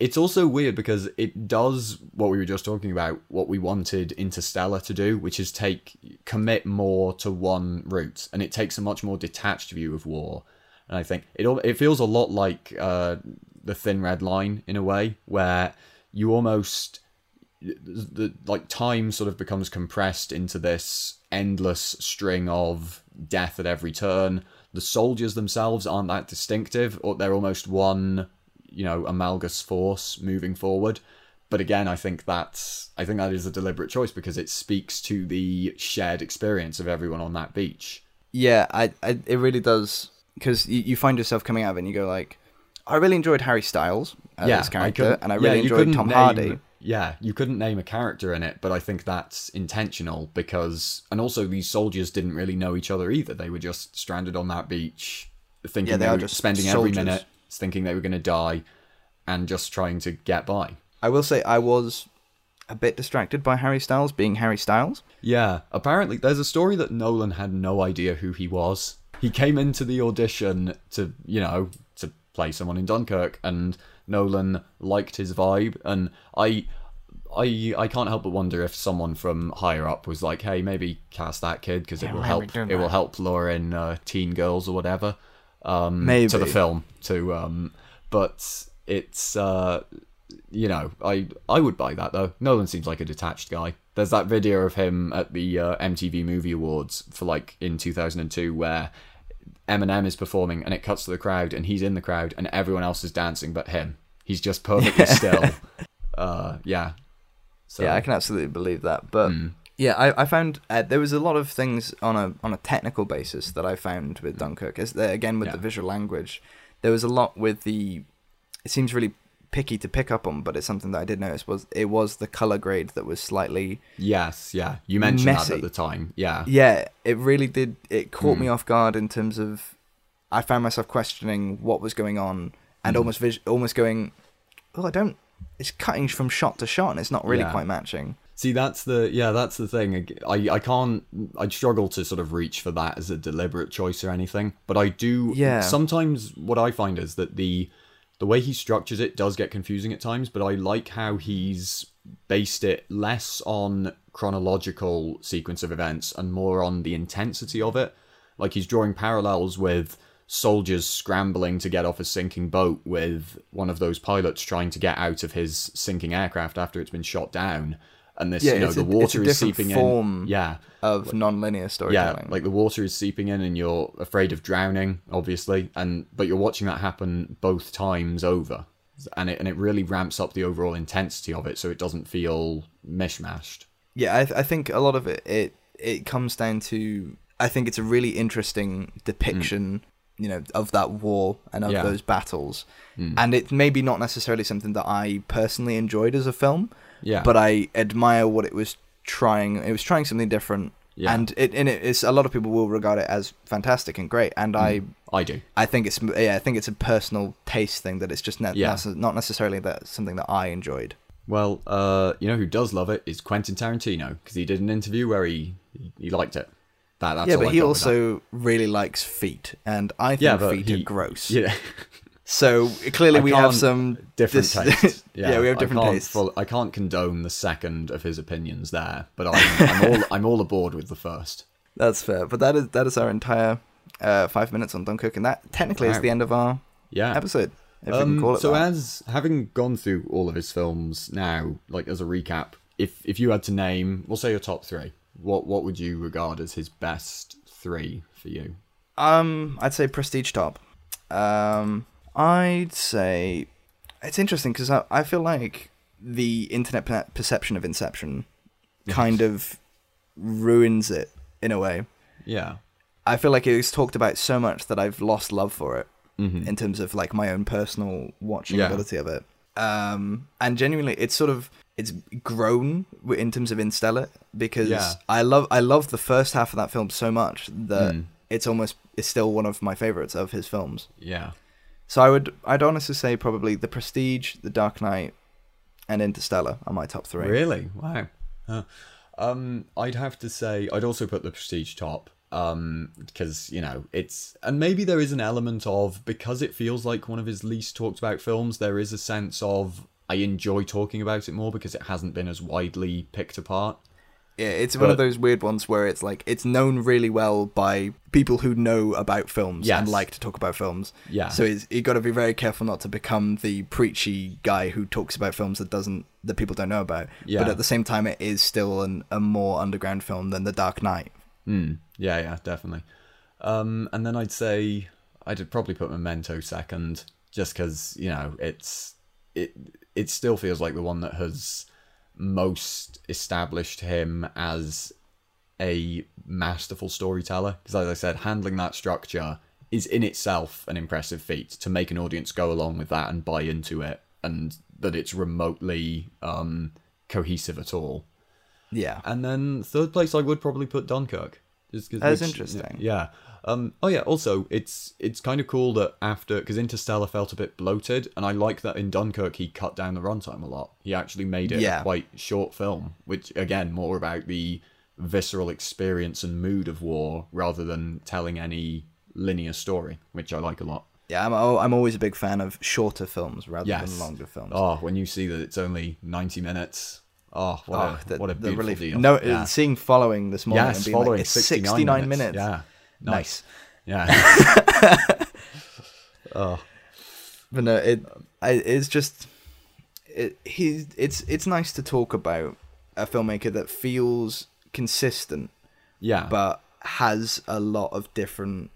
it's also weird because it does what we were just talking about, what we wanted Interstellar to do, which is take commit more to one route, and it takes a much more detached view of war. And I think it it feels a lot like uh, the Thin Red Line in a way, where you almost the, like time sort of becomes compressed into this endless string of death at every turn. The soldiers themselves aren't that distinctive, or they're almost one, you know, amalgamous force moving forward. But again, I think that's I think that is a deliberate choice because it speaks to the shared experience of everyone on that beach. Yeah, I, I it really does because you, you find yourself coming out of it and you go like, I really enjoyed Harry Styles as yeah, I character, couldn't- and I really you enjoyed Tom name- Hardy. Yeah, you couldn't name a character in it, but I think that's intentional because, and also these soldiers didn't really know each other either. They were just stranded on that beach, thinking Yeah, they they, were just spending soldiers. every minute thinking they were going to die, and just trying to get by. I will say I was a bit distracted by Harry Styles being Harry Styles. Yeah, apparently there's a story that Nolan had no idea who he was. He came into the audition to, you know, to play someone in Dunkirk and Nolan liked his vibe and I I I can't help but wonder if someone from higher up was like, "Hey, maybe cast that kid because Yeah, it will help we doing it will help lure in uh, teen girls or whatever." Um Maybe. to the film to um but it's uh you know, I I would buy that though. Nolan seems like a detached guy. There's that video of him at the uh, MTV Movie Awards for like in 2002 where Eminem is performing and it cuts to the crowd and he's in the crowd and everyone else is dancing but him. He's just perfectly still. Uh, yeah. So Yeah, I can absolutely believe that. But Mm. yeah, I, I found uh, there was a lot of things on a on a technical basis that I found with Dunkirk. As again with Yeah. the visual language, there was a lot with the. It seems really picky to pick up on, but it's something that I did notice was it was the color grade that was slightly. yes, yeah. You mentioned Messy. that at the time. Yeah. Yeah, it really did. It caught Mm. me off guard in terms of. I found myself questioning what was going on and Mm. almost vis- almost going, oh, I don't. It's cutting from shot to shot, and it's not really Yeah. quite matching. See, that's the yeah, that's the thing. I I can't. I struggle to sort of reach for that as a deliberate choice or anything. But I do. Yeah. Sometimes what I find is that the the way he structures it does get confusing at times. But I like how he's based it less on chronological sequence of events and more on the intensity of it. Like he's drawing parallels with soldiers scrambling to get off a sinking boat with one of those pilots trying to get out of his sinking aircraft after it's been shot down and this Yeah, you know the a- water is seeping form in yeah of non-linear yeah storytelling. like the water is seeping in and you're afraid of drowning obviously and but you're watching that happen both times over and it and it really ramps up the overall intensity of it so it doesn't feel mishmashed yeah, I, th- I think a lot of it it it comes down to I think it's a really interesting depiction, you know, of that war and of Yeah. those battles, Mm. and it's maybe not necessarily something that I personally enjoyed as a film, yeah but I admire what it was trying. It was trying something different, Yeah. and it and it is a lot of people will regard it as fantastic and great, and I. i do I think it's yeah. I think it's a personal taste thing that it's just ne- Yeah. not necessarily that something that I enjoyed. well uh you know who does love it is quentin tarantino because he did an interview where he he, liked it That, that's yeah, but I he got with that. also really likes feet, and I think Yeah, feet he- are gross. yeah. So clearly I we have some different dis- tastes. Yeah, we have different I tastes. full- I can't condone the second of his opinions there, but I'm, I'm all I'm all aboard with the first. That's fair. But that is that is our entire uh, five minutes on Dunkirk, and that technically is the end of our Yeah. episode. If Um, can call it so that. as having gone through all of his films now, like as a recap, if if you had to name, we'll say your top three, what what would you regard as his best three for you? Um, I'd say Prestige top. Um, I'd say it's interesting because I, I feel like the internet per- perception of Inception kind of ruins it in a way. Yeah. I feel like it was talked about so much that I've lost love for it Mhm. in terms of like my own personal watching Yeah. ability of it. Um, and genuinely, it's sort of it's grown in terms of Interstellar because Yeah. I love I love the first half of that film so much that Mm. it's almost it's still one of my favorites of his films. Yeah. So I would I'd honestly say probably The Prestige, The Dark Knight, and Interstellar are my top three. Really? Wow. Huh. Um, I'd have to say I'd also put the Prestige top. Um, because you know it's and maybe there is an element of because it feels like one of his least talked about films. There is a sense of I enjoy talking about it more because it hasn't been as widely picked apart. Yeah, it's one of those weird ones where it's like it's known really well by people who know about films and like to talk about films. Yeah. So it's, you got to be very careful not to become the preachy guy who talks about films that doesn't that people don't know about. Yeah. But at the same time, it is still an, a more underground film than The Dark Knight. Mm, yeah, yeah, definitely. Um, and then I'd say I'd probably put Memento second, just because you know it's it it still feels like the one that has most established him as a masterful storyteller. Because as I said, handling that structure is in itself an impressive feat to make an audience go along with that and buy into it, and that it's remotely um, cohesive at all. Yeah. And then third place, I would probably put Dunkirk. Just That's which- interesting. Yeah. Um. Oh yeah. Also, it's it's kind of cool that after because Interstellar felt a bit bloated, and I like that in Dunkirk he cut down the runtime a lot. He actually made it Yeah. a quite short film, which again more about the visceral experience and mood of war rather than telling any linear story, which I like a lot. Yeah, I'm, oh, I'm always a big fan of shorter films rather Yes. than longer films. Oh, when you see that it's only ninety minutes. Oh, what Oh, a the- what a beautiful relief. deal. No, yeah. seeing following this morning and being following like, it's 69, 69 minutes. minutes. Yeah. Nice. Yeah. oh. But no, it I, it's just it he's it's it's nice to talk about a filmmaker that feels consistent Yeah. but has a lot of different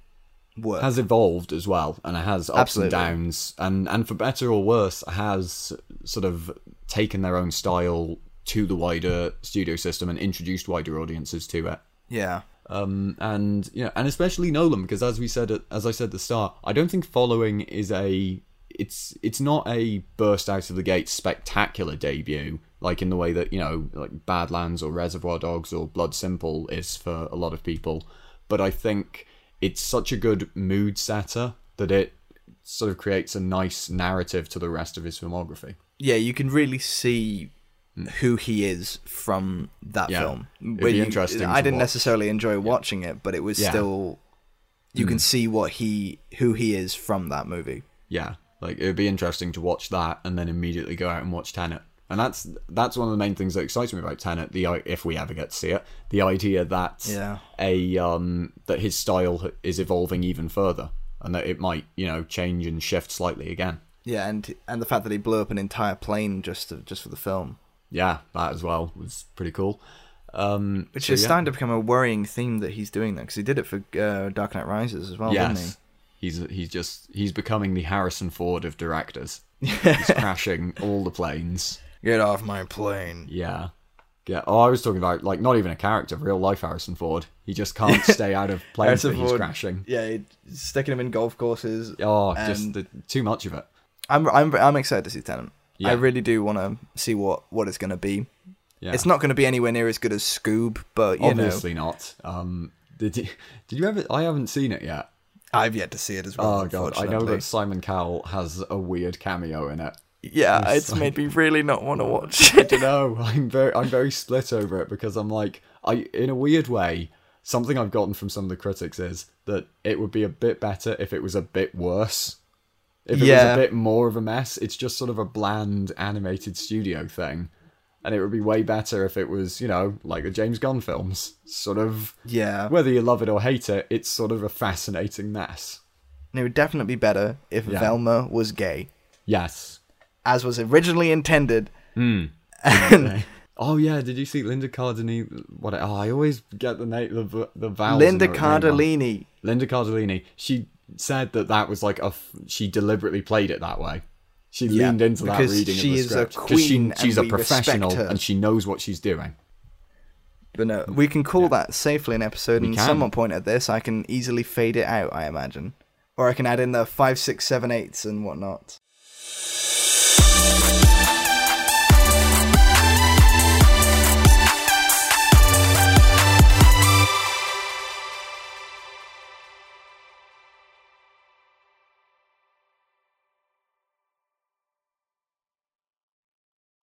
work. has evolved as well and it has ups Absolutely. and downs and and for better or worse has sort of taken their own style to the wider studio system and introduced wider audiences to it. yeah. Um, and you know, and especially Nolan because as we said as I said at the start, I don't think Following is a it's it's not a burst out of the gate spectacular debut like in the way that you know like Badlands or Reservoir Dogs or Blood Simple is for a lot of people, but I think it's such a good mood setter that it sort of creates a nice narrative to the rest of his filmography. Yeah, you can really see who he is from that Hmm. Yeah. film. It'd you- interesting I didn't watch. necessarily enjoy watching it, but it was Yeah. Hmm. still you can see what he who he is from that movie. yeah like it would be interesting to watch that and then immediately go out and watch tenet and that's that's one of the main things that excites me about tenet the if we ever get to see it the idea that Yeah. a um that his style is evolving even further and that it might you know change and shift slightly again Yeah, and and the fact that he blew up an entire plane just to, just for the film, yeah that as well was pretty cool um which so is yeah. starting to become a worrying theme that he's doing that because he did it for uh, Dark Knight Rises as well, didn't he? he's he's just he's becoming the harrison ford of directors he's crashing all the planes Get off my plane. Yeah. Yeah. Oh, I was talking about like not even a character, real life Harrison Ford. He just can't stay out of planes that Harrison he's Ford. crashing. Yeah, sticking him in golf courses. Oh, just the, too much of it. I'm I'm I'm excited to see Tenet. Yeah. I really do want to see what what it's going to be. Yeah. It's not going to be anywhere near as good as Scoob, but you obviously not. Um, did you, did you ever? I haven't seen it yet. I've yet to see it as well. Oh god, I know that Simon Cowell has a weird cameo in it. Yeah, It's it's like- made me really not want to watch I it. don't know. I'm very I'm very split over it because I'm like I in a weird way something I've gotten from some of the critics is that it would be a bit better if it was a bit worse. If it Yeah. was a bit more of a mess, it's just sort of a bland animated studio thing. And it would be way better if it was, you know, like the James Gunn films. Sort of, Yeah. whether you love it or hate it, it's sort of a fascinating mess. And it would definitely be better if Yeah. Velma was gay, Yes. as was originally intended. Hmm. And Oh yeah, did you see Linda Cardellini? What? Oh, I always get the name, the the vowels. Linda in her name wrong. Cardellini. Linda Cardellini. She said that that was like a. f- She deliberately played it that way. She Yeah, leaned into that reading she of the is a script 'Cause she- queen she's a professional and she knows what she's doing. But no, we can call that safely an episode, We and can. someone point at this, I can easily fade it out, I imagine. Or I can add in the five, six, seven, eights and whatnot.